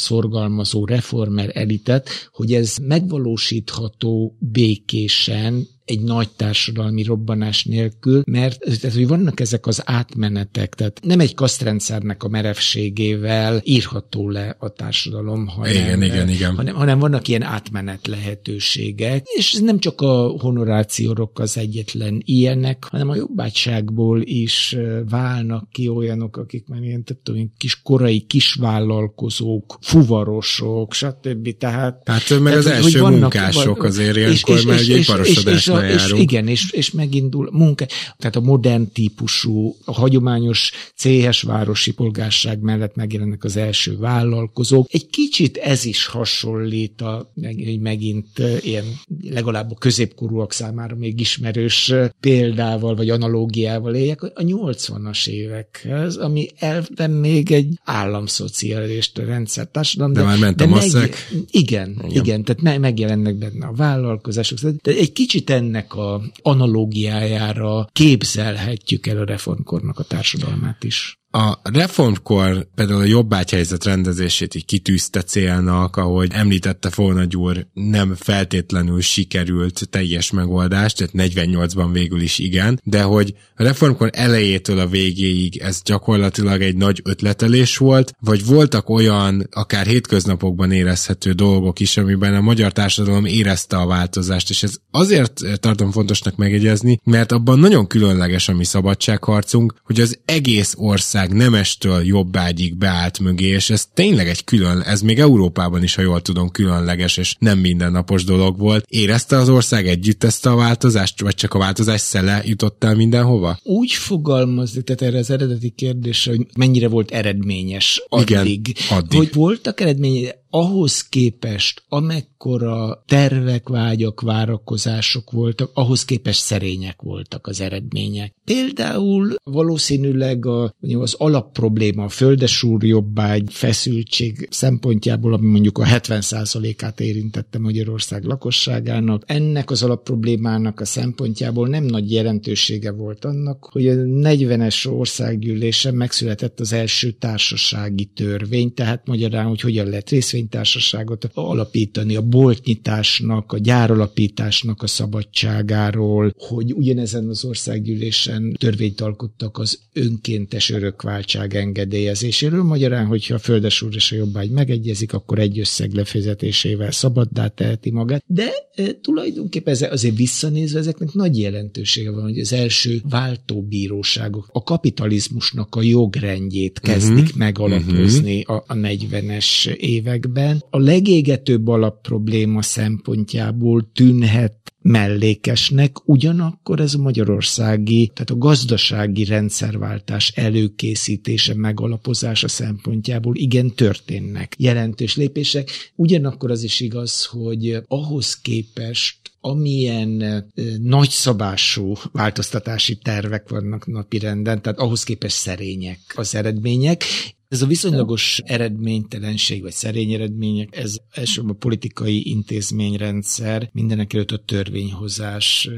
szorgalmazó reformer elitet, hogy ez megvalósítható békésen, egy nagy társadalmi robbanás nélkül, mert tehát, hogy vannak ezek az átmenetek, tehát nem egy kasztrendszernek a merevségével írható le a társadalom, hanem, igen, igen, igen. hanem, hanem vannak ilyen átmenet lehetőségek, és ez nem csak a honorációrok az egyetlen ilyenek, hanem a jobbátságból is válnak ki olyanok, akik már ilyen, tudom, kis korai kisvállalkozók, fuvarosok, stb. Tehát, hát meg tehát, az első vannak, munkások azért ilyenkor és, már és, egy iparosodás és, és igen, és, és megindul a munka, tehát a modern típusú, a hagyományos céhes városi polgárság mellett megjelennek az első vállalkozók. Egy kicsit ez is hasonlít a, megint ilyen legalább a középkorúak számára még ismerős példával vagy analógiával éljek a 80-as évekhez, ami elvben még egy államszocialista rendszertársadalom. De, de már ment a de masszák. Meg, igen, igen, igen, tehát megjelennek benne a vállalkozások. De egy kicsit ennek ennek a analógiájára képzelhetjük el a reformkornak a társadalmát is. A reformkor például a jobbágyhelyzet rendezését így kitűzte célnak, ahogy említette Volna Gyúr, nem feltétlenül sikerült teljes megoldást, tehát 48-ban végül is igen, de hogy a reformkor elejétől a végéig ez gyakorlatilag egy nagy ötletelés volt, vagy voltak olyan, akár hétköznapokban érezhető dolgok is, amiben a magyar társadalom érezte a változást, és ez azért tartom fontosnak megegyezni, mert abban nagyon különleges a mi szabadságharcunk, hogy az egész ország ország nemestől jobbágyig beállt mögé, és ez tényleg egy külön, ez még Európában is, ha jól tudom, különleges, és nem mindennapos dolog volt. Érezte az ország együtt ezt a változást, vagy csak a változás szele jutott el mindenhova? Úgy fogalmazni, tehát erre az eredeti kérdés, hogy mennyire volt eredményes addig. Igen, addig. Hogy voltak eredmények, ahhoz képest, amekkora tervek, vágyak, várakozások voltak, ahhoz képest szerények voltak az eredmények. Például valószínűleg a, az alapprobléma, a földesúr jobbágy feszültség szempontjából, ami mondjuk a 70%-át érintette Magyarország lakosságának, ennek az alapproblémának a szempontjából nem nagy jelentősége volt annak, hogy a 40-es országgyűlésen megszületett az első társasági törvény, tehát magyarán, hogy hogyan lehet részvény részvénytársaságot alapítani, a boltnyitásnak, a gyáralapításnak a szabadságáról, hogy ugyanezen az országgyűlésen törvényt alkottak az önkéntes örökváltság engedélyezéséről. Magyarán, hogyha a földesúr és a jobbágy megegyezik, akkor egy összeg lefizetésével szabaddá teheti magát. De e, tulajdonképpen ez, azért visszanézve ezeknek nagy jelentősége van, hogy az első váltóbíróságok a kapitalizmusnak a jogrendjét kezdik uh-huh. megalapozni uh-huh. a, a 40-es években években a legégetőbb alapprobléma szempontjából tűnhet mellékesnek, ugyanakkor ez a magyarországi, tehát a gazdasági rendszerváltás előkészítése, megalapozása szempontjából igen történnek jelentős lépések. Ugyanakkor az is igaz, hogy ahhoz képest amilyen nagyszabású változtatási tervek vannak napi renden, tehát ahhoz képest szerények az eredmények, Ez a viszonylagos eredménytelenség, vagy szerény eredmények, ez elsősorban a politikai intézményrendszer, mindenek előtt a törvényhozás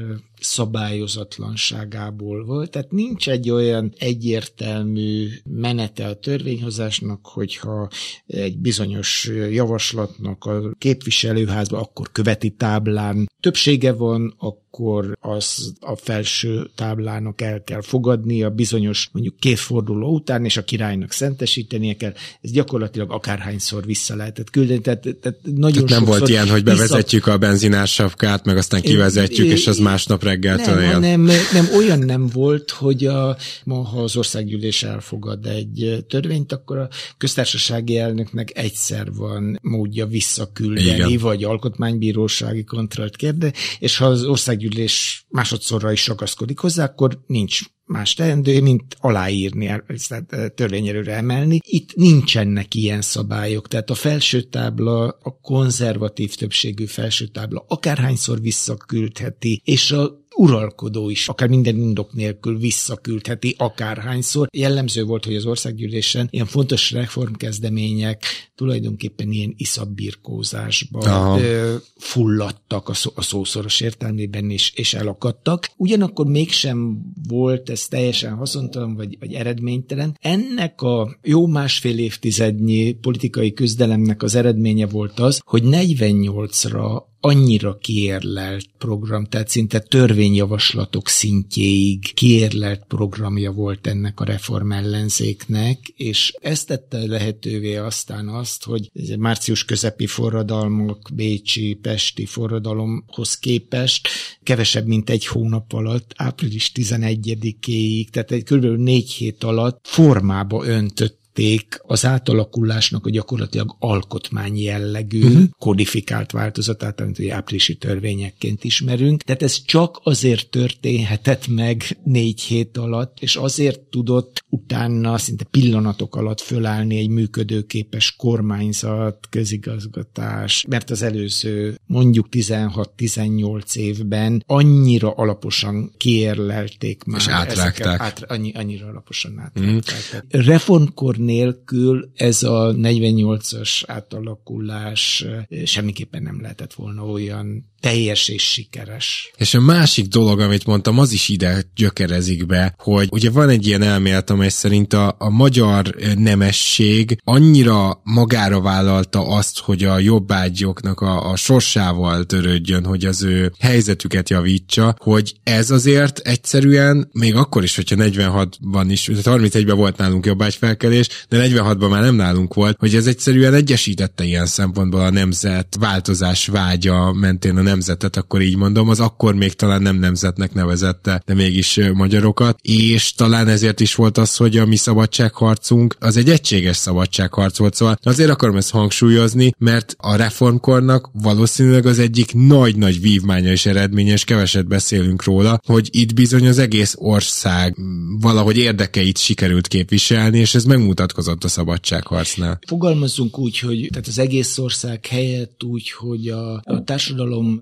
szabályozatlanságából volt. Tehát nincs egy olyan egyértelmű menete a törvényhozásnak, hogyha egy bizonyos javaslatnak a képviselőházban akkor követi táblán többsége van, akkor az a felső táblának el kell fogadni a bizonyos mondjuk két forduló után, és a királynak szentesítenie kell. Ez gyakorlatilag akárhányszor vissza lehetett küldeni. Tehát, tehát nagyon tehát nem volt ilyen, hogy bevezetjük vissza... a benzinársapkát, meg aztán kivezetjük, é, és az másnap reggeltől nem, hanem, nem, olyan nem volt, hogy a, ma, ha az országgyűlés elfogad egy törvényt, akkor a köztársasági elnöknek egyszer van módja visszaküldeni, Igen. vagy alkotmánybírósági kontrollt kérde, és ha az országgyűlés másodszorra is ragaszkodik hozzá, akkor nincs más teendő, mint aláírni, tehát törvényerőre emelni. Itt nincsenek ilyen szabályok, tehát a felső tábla, a konzervatív többségű felső tábla akárhányszor visszaküldheti, és a uralkodó is, akár minden indok nélkül visszaküldheti akárhányszor. Jellemző volt, hogy az országgyűlésen ilyen fontos reformkezdemények tulajdonképpen ilyen iszabbirkózásba ö, fulladtak a, szó, a szószoros értelmében is, és elakadtak. Ugyanakkor mégsem volt ez teljesen haszontalan vagy, vagy eredménytelen. Ennek a jó másfél évtizednyi politikai küzdelemnek az eredménye volt az, hogy 48-ra annyira kiérlelt program, tehát szinte törvényjavaslatok szintjéig kiérlelt programja volt ennek a reform ellenzéknek, és ezt tette lehetővé aztán azt, hogy ez egy március közepi forradalmak, Bécsi, Pesti forradalomhoz képest kevesebb, mint egy hónap alatt, április 11-éig, tehát egy kb. négy hét alatt formába öntött tették az átalakulásnak a gyakorlatilag alkotmány jellegű, uh-huh. kodifikált változatát, amit ugye áprilisi törvényekként ismerünk. Tehát ez csak azért történhetett meg négy hét alatt, és azért tudott utána szinte pillanatok alatt fölállni egy működőképes kormányzat, közigazgatás, mert az előző mondjuk 16-18 évben annyira alaposan kiérlelték már. És átrágták. át, annyi, annyira alaposan átrágták. Mm. Reformkor nélkül ez a 48-as átalakulás semmiképpen nem lehetett volna olyan teljes és sikeres. És a másik dolog, amit mondtam, az is ide gyökerezik be, hogy ugye van egy ilyen elmélet, amely szerint a, a magyar nemesség annyira magára vállalta azt, hogy a jobbágyoknak a, a sorsával törődjön, hogy az ő helyzetüket javítsa, hogy ez azért egyszerűen, még akkor is, hogyha 46-ban is, 31-ben volt nálunk jobbágyfelkelés, de 46-ban már nem nálunk volt, hogy ez egyszerűen egyesítette ilyen szempontból a nemzet változás vágya mentén a nemzetet, akkor így mondom, az akkor még talán nem nemzetnek nevezette, de mégis magyarokat, és talán ezért is volt az, hogy a mi szabadságharcunk az egy egységes szabadságharc volt, szóval azért akarom ezt hangsúlyozni, mert a reformkornak valószínűleg az egyik nagy-nagy vívmánya és eredménye, és keveset beszélünk róla, hogy itt bizony az egész ország valahogy érdekeit sikerült képviselni, és ez megmutatkozott a szabadságharcnál. Fogalmazzunk úgy, hogy tehát az egész ország helyett úgy, hogy a, a társadalom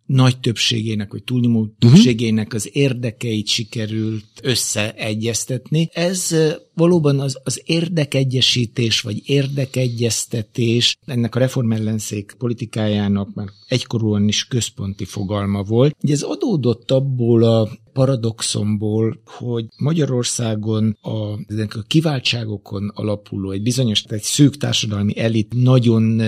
nagy többségének, vagy túlnyomó uh-huh. többségének az érdekeit sikerült összeegyeztetni. Ez valóban az, az érdekegyesítés, vagy érdekegyeztetés ennek a reformellenzék politikájának már egykorúan is központi fogalma volt. Ugye ez adódott abból a paradoxomból, hogy Magyarországon a, a kiváltságokon alapuló, egy bizonyos, egy szűk társadalmi elit nagyon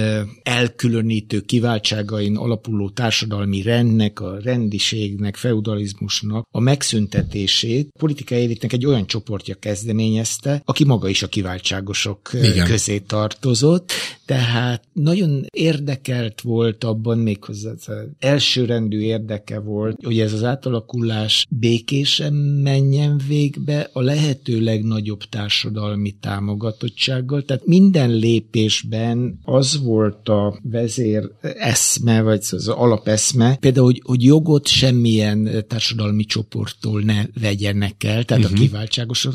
elkülönítő kiváltságain alapuló társadalmi rendnek, a rendiségnek, feudalizmusnak a megszüntetését politikai elitnek egy olyan csoportja kezdeményezte, aki maga is a kiváltságosok Igen. közé tartozott, tehát nagyon érdekelt volt abban, méghozzá elsőrendű érdeke volt, hogy ez az átalakulás békésen menjen végbe a lehető legnagyobb társadalmi támogatottsággal. Tehát minden lépésben az volt a vezér eszme, vagy az alapeszme, például, hogy, hogy jogot semmilyen társadalmi csoporttól ne vegyenek el, tehát uh-huh. a mhm. kiváltságosok,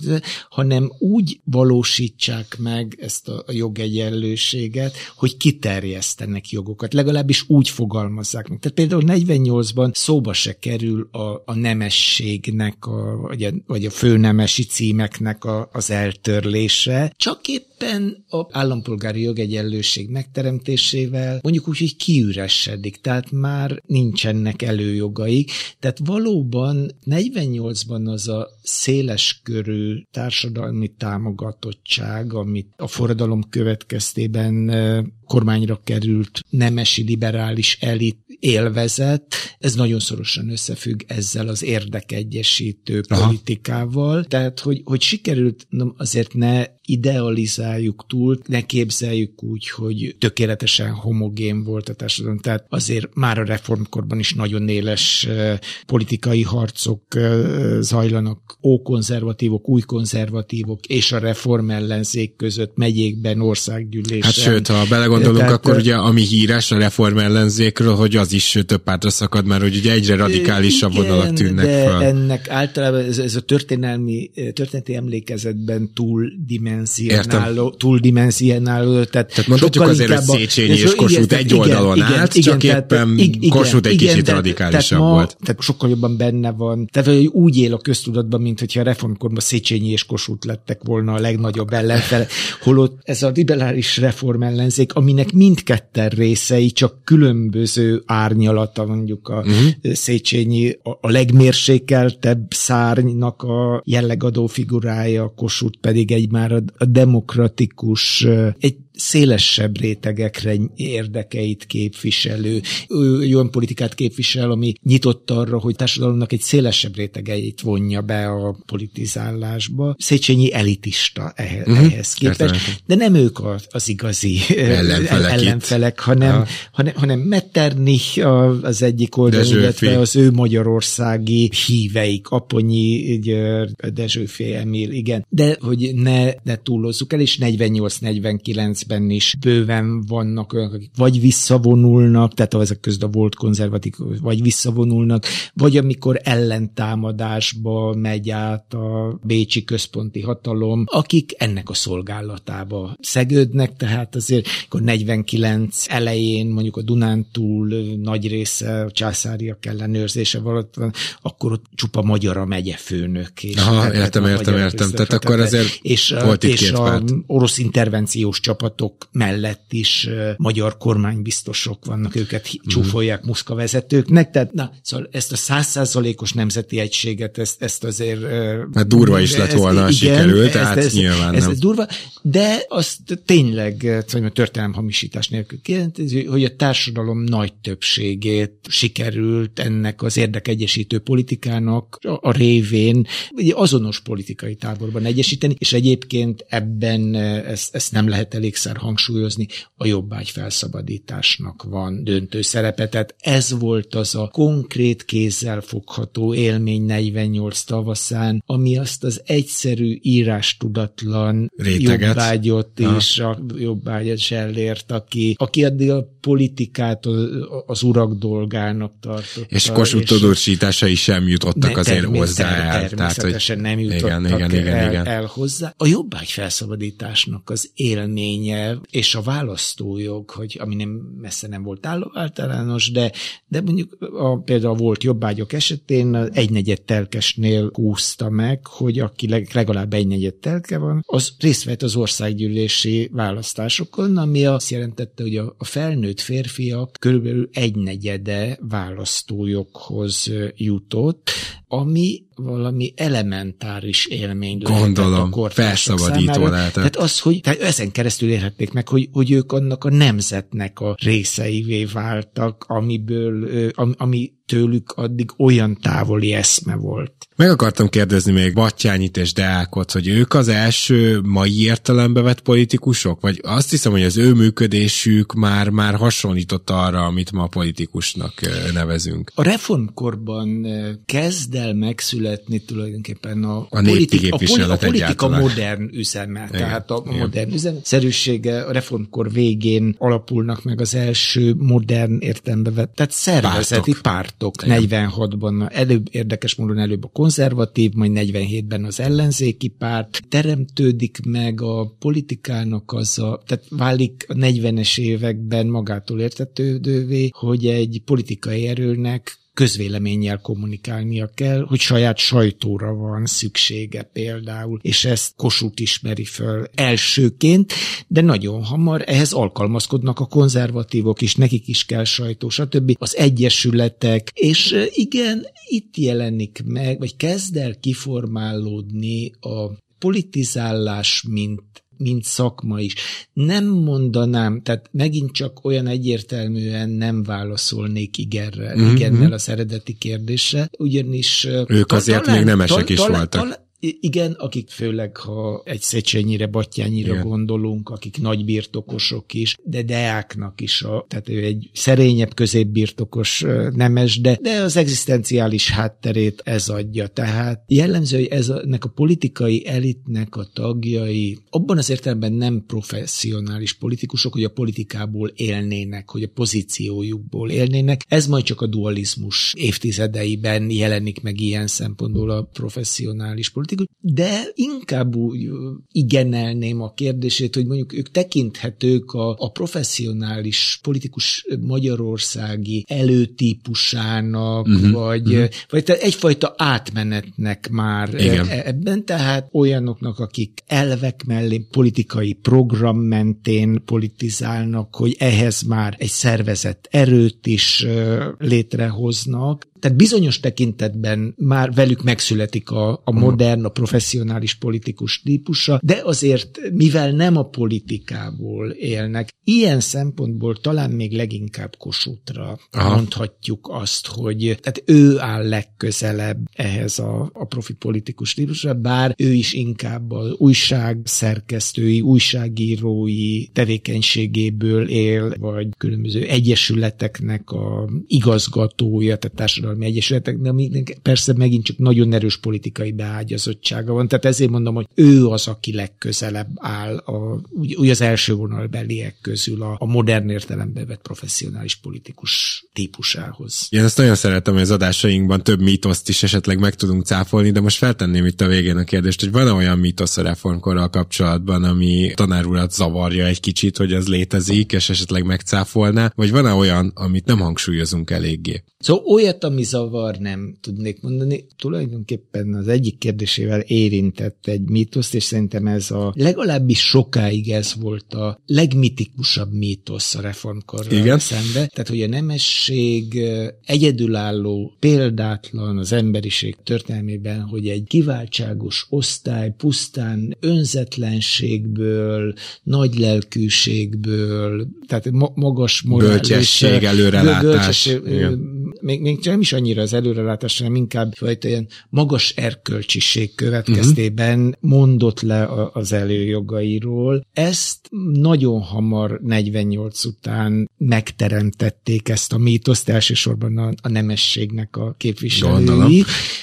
hanem úgy valósítsák meg ezt a, jogegyenlőséget, hogy kiterjesztenek jogokat, legalábbis úgy fogalmazzák meg. Tehát például 48-ban szóba se kerül a, a nemességnek, a, vagy, a, vagy a főnemesi címeknek a, az eltörlése, csak éppen a állampolgári jogegyenlőség megteremtésével mondjuk úgy, hogy kiüresedik, tehát már nincsenek előjogaik. Tehát valóban 48-ban az a széles körű társadalmi támogatottság, amit a forradalom következtében kormányra került nemesi liberális elit élvezet, ez nagyon szorosan összefügg ezzel az érdekegyesítő Aha. politikával. Tehát, hogy, hogy sikerült, azért ne idealizáljuk túl, ne képzeljük úgy, hogy tökéletesen homogén volt a társadalom. Tehát azért már a reformkorban is nagyon éles politikai harcok zajlanak, ókonzervatívok, új konzervatívok és a reform ellenzék között megyékben, országgyűlésen. Hát sőt, ha belegondolunk, Tehát, akkor ugye ami híres a reform ellenzékről, hogy az is több pártra szakad, mert hogy ugye egyre radikálisabb igen, vonalak tűnnek de fel. ennek általában ez, ez a történelmi, történeti emlékezetben túl túldimenzionáló, túldimenzionáló. Tehát, tehát mondhatjuk azért, hogy Széchenyi és Kossuth egy oldalon igen, állt, igen, csak igen, éppen igen, Kossuth egy igen, kicsit tehát, radikálisabb tehát ma, volt. Tehát sokkal jobban benne van. Tehát hogy úgy él a köztudatban, mint hogyha a reformkorban Széchenyi és Kossuth lettek volna a legnagyobb ellenfele, holott ez a liberális reform ellenzék, aminek mindketten részei csak különböző árnyalata, mondjuk a uh-huh. Széchenyi a, a legmérsékeltebb szárnynak a jellegadó figurája, a Kossuth pedig egy már a, a demokratikus, egy szélesebb rétegekre érdekeit képviselő, olyan politikát képvisel, ami nyitott arra, hogy társadalomnak egy szélesebb rétegeit vonja be a politizálásba. Széchenyi elitista ehhez, uh-huh. ehhez képest, de nem ők az, az igazi ellenfelek, ellenfelek hanem, hanem, hanem Metternich az egyik oldal, illetve az ő magyarországi híveik, Aponyi György, Dezsőfé Emil, igen, de hogy ne, ne túlozzuk el, és 48-49 részben is bőven vannak olyanok, akik vagy visszavonulnak, tehát ezek között a volt konzervatív, vagy visszavonulnak, vagy amikor ellentámadásba megy át a bécsi központi hatalom, akik ennek a szolgálatába szegődnek, tehát azért akkor 49 elején mondjuk a Dunántúl nagy része a császáriak ellenőrzése valatt van, akkor ott csupa magyar a megyefőnök. És Aha, értem, értem, értem. Tehát akkor azért és, volt és a orosz intervenciós csapat pártok mellett is magyar kormánybiztosok vannak, őket mm. csúfolják muszka vezetőknek, tehát na, szóval ezt a százszázalékos nemzeti egységet, ezt, ezt azért... Hát durva is lett volna, igen, sikerült, tehát ez, nyilván ez, nem. Ez durva, de azt tényleg, szóval a történelem hamisítás nélkül kijelenti, hogy a társadalom nagy többségét sikerült ennek az érdekegyesítő politikának a, révén egy azonos politikai táborban egyesíteni, és egyébként ebben ezt, ezt nem lehet elégszer egyszer hangsúlyozni, a jobbágy felszabadításnak van döntő szerepe. Tehát ez volt az a konkrét kézzel fogható élmény 48 tavaszán, ami azt az egyszerű írástudatlan Réteget. jobbágyot és a jobbágyat elért, aki, aki addig a politikát az urak dolgának tartotta. És Kossuth tudósításai sem jutottak ne, azért hozzá el. Természetesen tehát, hogy... nem jutottak igen, igen, igen, el, igen. el hozzá. A jobbágy felszabadításnak az élménye és a választójog, hogy ami nem messze nem volt általános, de, de mondjuk a, például volt jobbágyok esetén egynegyed telkesnél húzta meg, hogy aki legalább egynegyed telke van, az részt vett az országgyűlési választásokon, ami azt jelentette, hogy a, a felnőtt férfiak körülbelül egynegyede választójoghoz jutott, ami valami elementáris élmény Gondolom, a felszabadító lehet. Tehát az, hogy tehát ezen keresztül érhették meg, hogy, hogy ők annak a nemzetnek a részeivé váltak, amiből, ami tőlük addig olyan távoli eszme volt. Meg akartam kérdezni még Battyányit és Deákot, hogy ők az első mai értelembe vett politikusok? Vagy azt hiszem, hogy az ő működésük már, már hasonlított arra, amit ma politikusnak nevezünk. A reformkorban kezd el megszületni születni tulajdonképpen a, a, politik, a, poli, a politika modern üzeme. Igen, Tehát a igen. modern üzemszerűsége a reformkor végén alapulnak meg az első modern értelembe vett, tehát szervezeti pártok. pártok 46-ban előbb érdekes módon előbb a konzervatív, majd 47-ben az ellenzéki párt. Teremtődik meg a politikának az a, tehát válik a 40-es években magától értetődővé, hogy egy politikai erőnek közvéleménnyel kommunikálnia kell, hogy saját sajtóra van szüksége például, és ezt Kossuth ismeri föl elsőként, de nagyon hamar ehhez alkalmazkodnak a konzervatívok is, nekik is kell sajtó, stb. Az egyesületek, és igen, itt jelenik meg, vagy kezd el kiformálódni a politizálás, mint mint szakma is. Nem mondanám, tehát megint csak olyan egyértelműen nem válaszolnék igenre, mm-hmm. igennel az eredeti kérdésre, ugyanis... Ők azért talán, még nemesek is talán, voltak. Talán, igen, akik főleg, ha egy Szecsenyire, Battyányira Igen. gondolunk, akik nagy birtokosok is, de Deáknak is, a, tehát ő egy szerényebb középbirtokos nemes, de, de az egzisztenciális hátterét ez adja. Tehát jellemző, hogy ez a, ennek a politikai elitnek a tagjai abban az értelemben nem professzionális politikusok, hogy a politikából élnének, hogy a pozíciójukból élnének. Ez majd csak a dualizmus évtizedeiben jelenik meg ilyen szempontból a professzionális politikus politikus, de inkább úgy igenelném a kérdését, hogy mondjuk ők tekinthetők a, a professzionális politikus magyarországi előtípusának, uh-huh, vagy, uh-huh. vagy tehát egyfajta átmenetnek már Igen. E, ebben, tehát olyanoknak, akik elvek mellé politikai program mentén politizálnak, hogy ehhez már egy szervezet erőt is létrehoznak, tehát bizonyos tekintetben már velük megszületik a, a modern, a professzionális politikus típusa, de azért, mivel nem a politikából élnek, ilyen szempontból talán még leginkább Kossuthra Aha. mondhatjuk azt, hogy tehát ő áll legközelebb ehhez a, a profi politikus típusra, bár ő is inkább az újság szerkesztői, újságírói tevékenységéből él, vagy különböző egyesületeknek a igazgatója, tehát társadalmi egyesületek, de aminek persze megint csak nagyon erős politikai beágyazottsága van. Tehát ezért mondom, hogy ő az, aki legközelebb áll a, úgy, úgy az első vonalbeliek közül a, a modern értelembe vett professzionális politikus típusához. Én ezt nagyon szeretem, hogy az adásainkban több mítoszt is esetleg meg tudunk cáfolni, de most feltenném itt a végén a kérdést, hogy van-e olyan mítosz a reformkorral kapcsolatban, ami tanár urat zavarja egy kicsit, hogy az létezik, és esetleg megcáfolná, vagy van-e olyan, amit nem hangsúlyozunk eléggé? Szóval olyat, ami zavar, nem tudnék mondani. Tulajdonképpen az egyik kérdésével érintett egy mítoszt, és szerintem ez a legalábbis sokáig ez volt a legmitikusabb mítosz a reformkorral Igen. szembe. Tehát, hogy a nemesség egyedülálló, példátlan az emberiség történelmében, hogy egy kiváltságos osztály pusztán önzetlenségből, nagy lelkűségből, tehát magas morális... Bölcsesség, előrelátás. Bölcsesség, még, még nem is annyira az előrelátás, hanem inkább fajta ilyen magas erkölcsiség következtében uh-huh. mondott le a, az előjogairól. Ezt nagyon hamar 48 után megteremtették ezt a mítoszt, elsősorban a, a nemességnek a képviselői, Gondolom.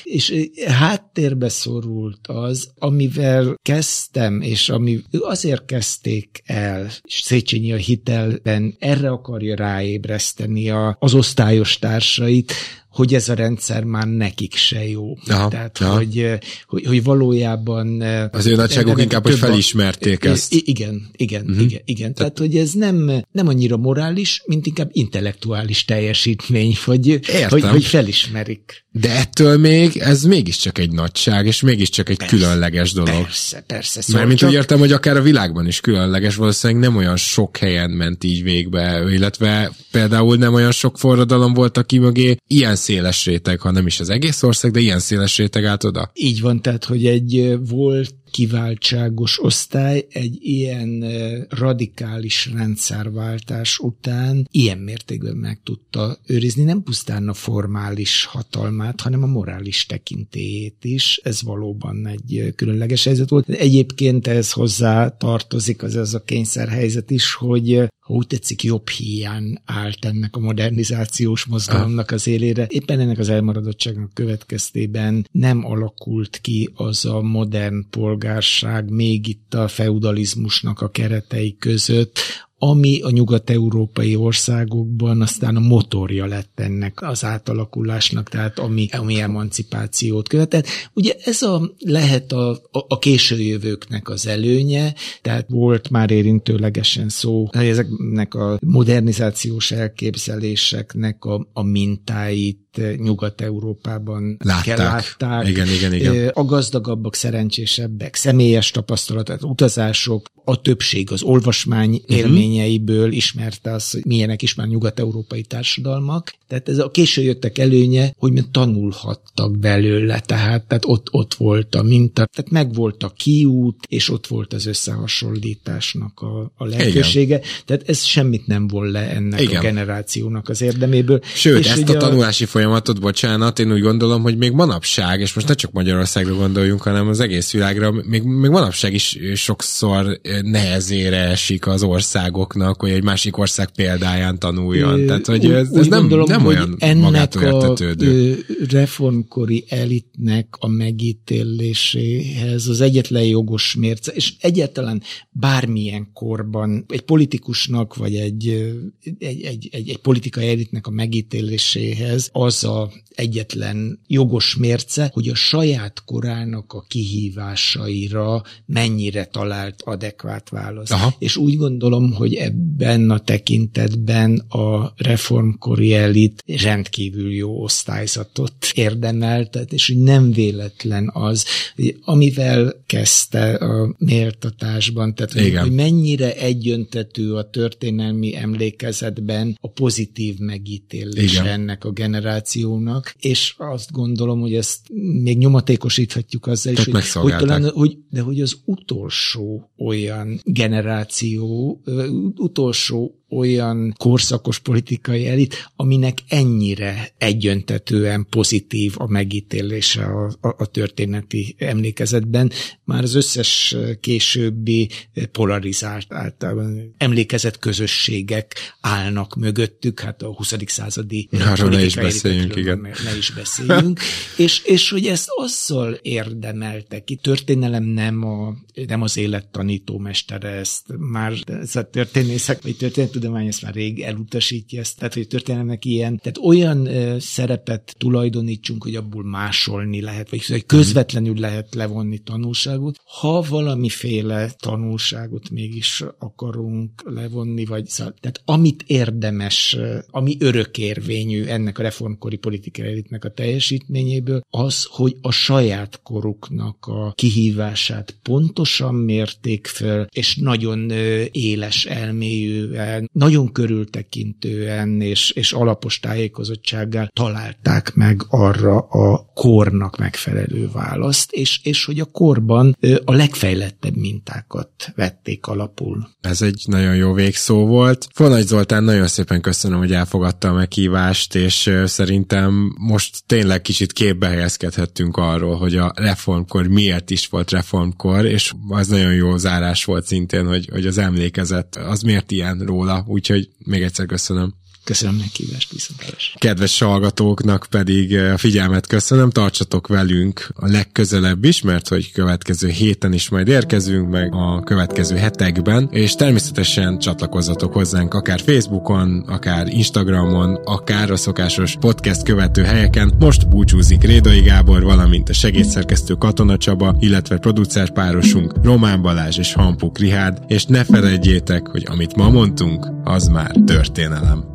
és háttérbe szorult az, amivel kezdtem, és ami azért kezdték el, és Széchenyi a hitelben erre akarja ráébreszteni a, az osztályos társait, hogy ez a rendszer már nekik se jó. Aha, Tehát, aha. Hogy, hogy, hogy valójában... Az ő nagyságuk inkább, hogy felismerték a, ezt. Igen, igen, uh-huh. igen, igen. Tehát, Tehát, hogy ez nem, nem annyira morális, mint inkább intellektuális teljesítmény, hogy, hogy, hogy felismerik. De ettől még ez mégiscsak egy nagyság, és mégiscsak egy persze, különleges dolog. Persze, persze. Szóval Mert mint csak... úgy értem, hogy akár a világban is különleges, valószínűleg nem olyan sok helyen ment így végbe, illetve például nem olyan sok forradalom volt, aki mögé ilyen széles réteg, ha nem is az egész ország, de ilyen széles réteg állt oda. Így van, tehát, hogy egy volt kiváltságos osztály egy ilyen radikális rendszerváltás után ilyen mértékben meg tudta őrizni nem pusztán a formális hatalmát, hanem a morális tekintélyét is. Ez valóban egy különleges helyzet volt. Egyébként ez hozzá tartozik az az a kényszerhelyzet is, hogy ha úgy tetszik, jobb hiány állt ennek a modernizációs mozgalomnak az élére. Éppen ennek az elmaradottságnak következtében nem alakult ki az a modern polgárság még itt a feudalizmusnak a keretei között, ami a nyugat-európai országokban aztán a motorja lett ennek az átalakulásnak, tehát ami, ami emancipációt követett. Ugye ez a, lehet a, a, a későjövőknek az előnye, tehát volt már érintőlegesen szó, ezeknek a modernizációs elképzeléseknek a, a mintáit Nyugat-Európában látták. látták. Igen, igen, igen. A gazdagabbak, szerencsésebbek, személyes tapasztalat, utazások, a többség az olvasmány uh-huh. élményeiből ismerte az, hogy milyenek is már nyugat-európai társadalmak. Tehát ez a késő jöttek előnye, hogy mi tanulhattak belőle, tehát, tehát ott, ott volt a minta, tehát megvolt a kiút, és ott volt az összehasonlításnak a, a lehetősége. Igen. Tehát ez semmit nem vol le ennek Igen. a generációnak az érdeméből. Sőt, és ezt a tanulási folyamatot, bocsánat, én úgy gondolom, hogy még manapság, és most ne csak Magyarországra gondoljunk, hanem az egész világra, még, még manapság is sokszor nehezére esik az országoknak, hogy egy másik ország példáján tanuljon. Ö, Tehát, hogy ez, ez nem, gondolom, nem olyan ennek a reformkori elitnek a megítéléséhez az egyetlen jogos mérce, és egyetlen bármilyen korban egy politikusnak, vagy egy, egy, egy, egy, egy politikai elitnek a megítéléséhez az a egyetlen jogos mérce, hogy a saját korának a kihívásaira mennyire talált adekvát választ. Aha. És úgy gondolom, hogy ebben a tekintetben a reformkori elit rendkívül jó osztályzatot érdemeltet, és hogy nem véletlen az, hogy amivel kezdte a méltatásban, tehát hogy, hogy mennyire egyöntetű a történelmi emlékezetben a pozitív megítélés Igen. ennek a generációnak, és azt gondolom, hogy ezt még nyomatékosíthatjuk azzal is, hogy, hogy talán, hogy, de hogy az utolsó olyan generáció, utolsó olyan korszakos politikai elit, aminek ennyire egyöntetően pozitív a megítélése a, a, a történeti emlékezetben. Már az összes későbbi polarizált általában emlékezett közösségek állnak mögöttük, hát a 20. századi Arról ne is beszéljünk, igen. Ne is beszéljünk. és, és hogy ezt azzal érdemelte ki, történelem nem, a, nem az élet tanítómestere, ezt már ez a történészek, vagy történet tudomány ezt már rég elutasítja ezt, tehát hogy történelmek ilyen, tehát olyan szerepet tulajdonítsunk, hogy abból másolni lehet, vagy hogy közvetlenül lehet levonni tanulságot. Ha valamiféle tanulságot mégis akarunk levonni, vagy szóval, tehát amit érdemes, ami örökérvényű ennek a reformkori politikai elitnek a teljesítményéből, az, hogy a saját koruknak a kihívását pontosan mérték föl, és nagyon éles nagyon körültekintően és, és alapos tájékozottsággal találták meg arra a kornak megfelelő választ, és, és hogy a korban a legfejlettebb mintákat vették alapul. Ez egy nagyon jó végszó volt. Fonagy Zoltán, nagyon szépen köszönöm, hogy elfogadta a meghívást, és szerintem most tényleg kicsit képbe helyezkedhettünk arról, hogy a reformkor miért is volt reformkor, és az nagyon jó zárás volt szintén, hogy, hogy az emlékezet az miért ilyen róla, úgyhogy még egyszer köszönöm. Köszönöm meghívást, viszontlátásra. Kedves hallgatóknak pedig a figyelmet köszönöm, tartsatok velünk a legközelebb is, mert hogy következő héten is majd érkezünk, meg a következő hetekben, és természetesen csatlakozzatok hozzánk akár Facebookon, akár Instagramon, akár a szokásos podcast követő helyeken. Most búcsúzik Rédai Gábor, valamint a segédszerkesztő Katona Csaba, illetve producer párosunk Román Balázs és Hampuk Rihárd, és ne felejtjétek, hogy amit ma mondtunk, az már történelem.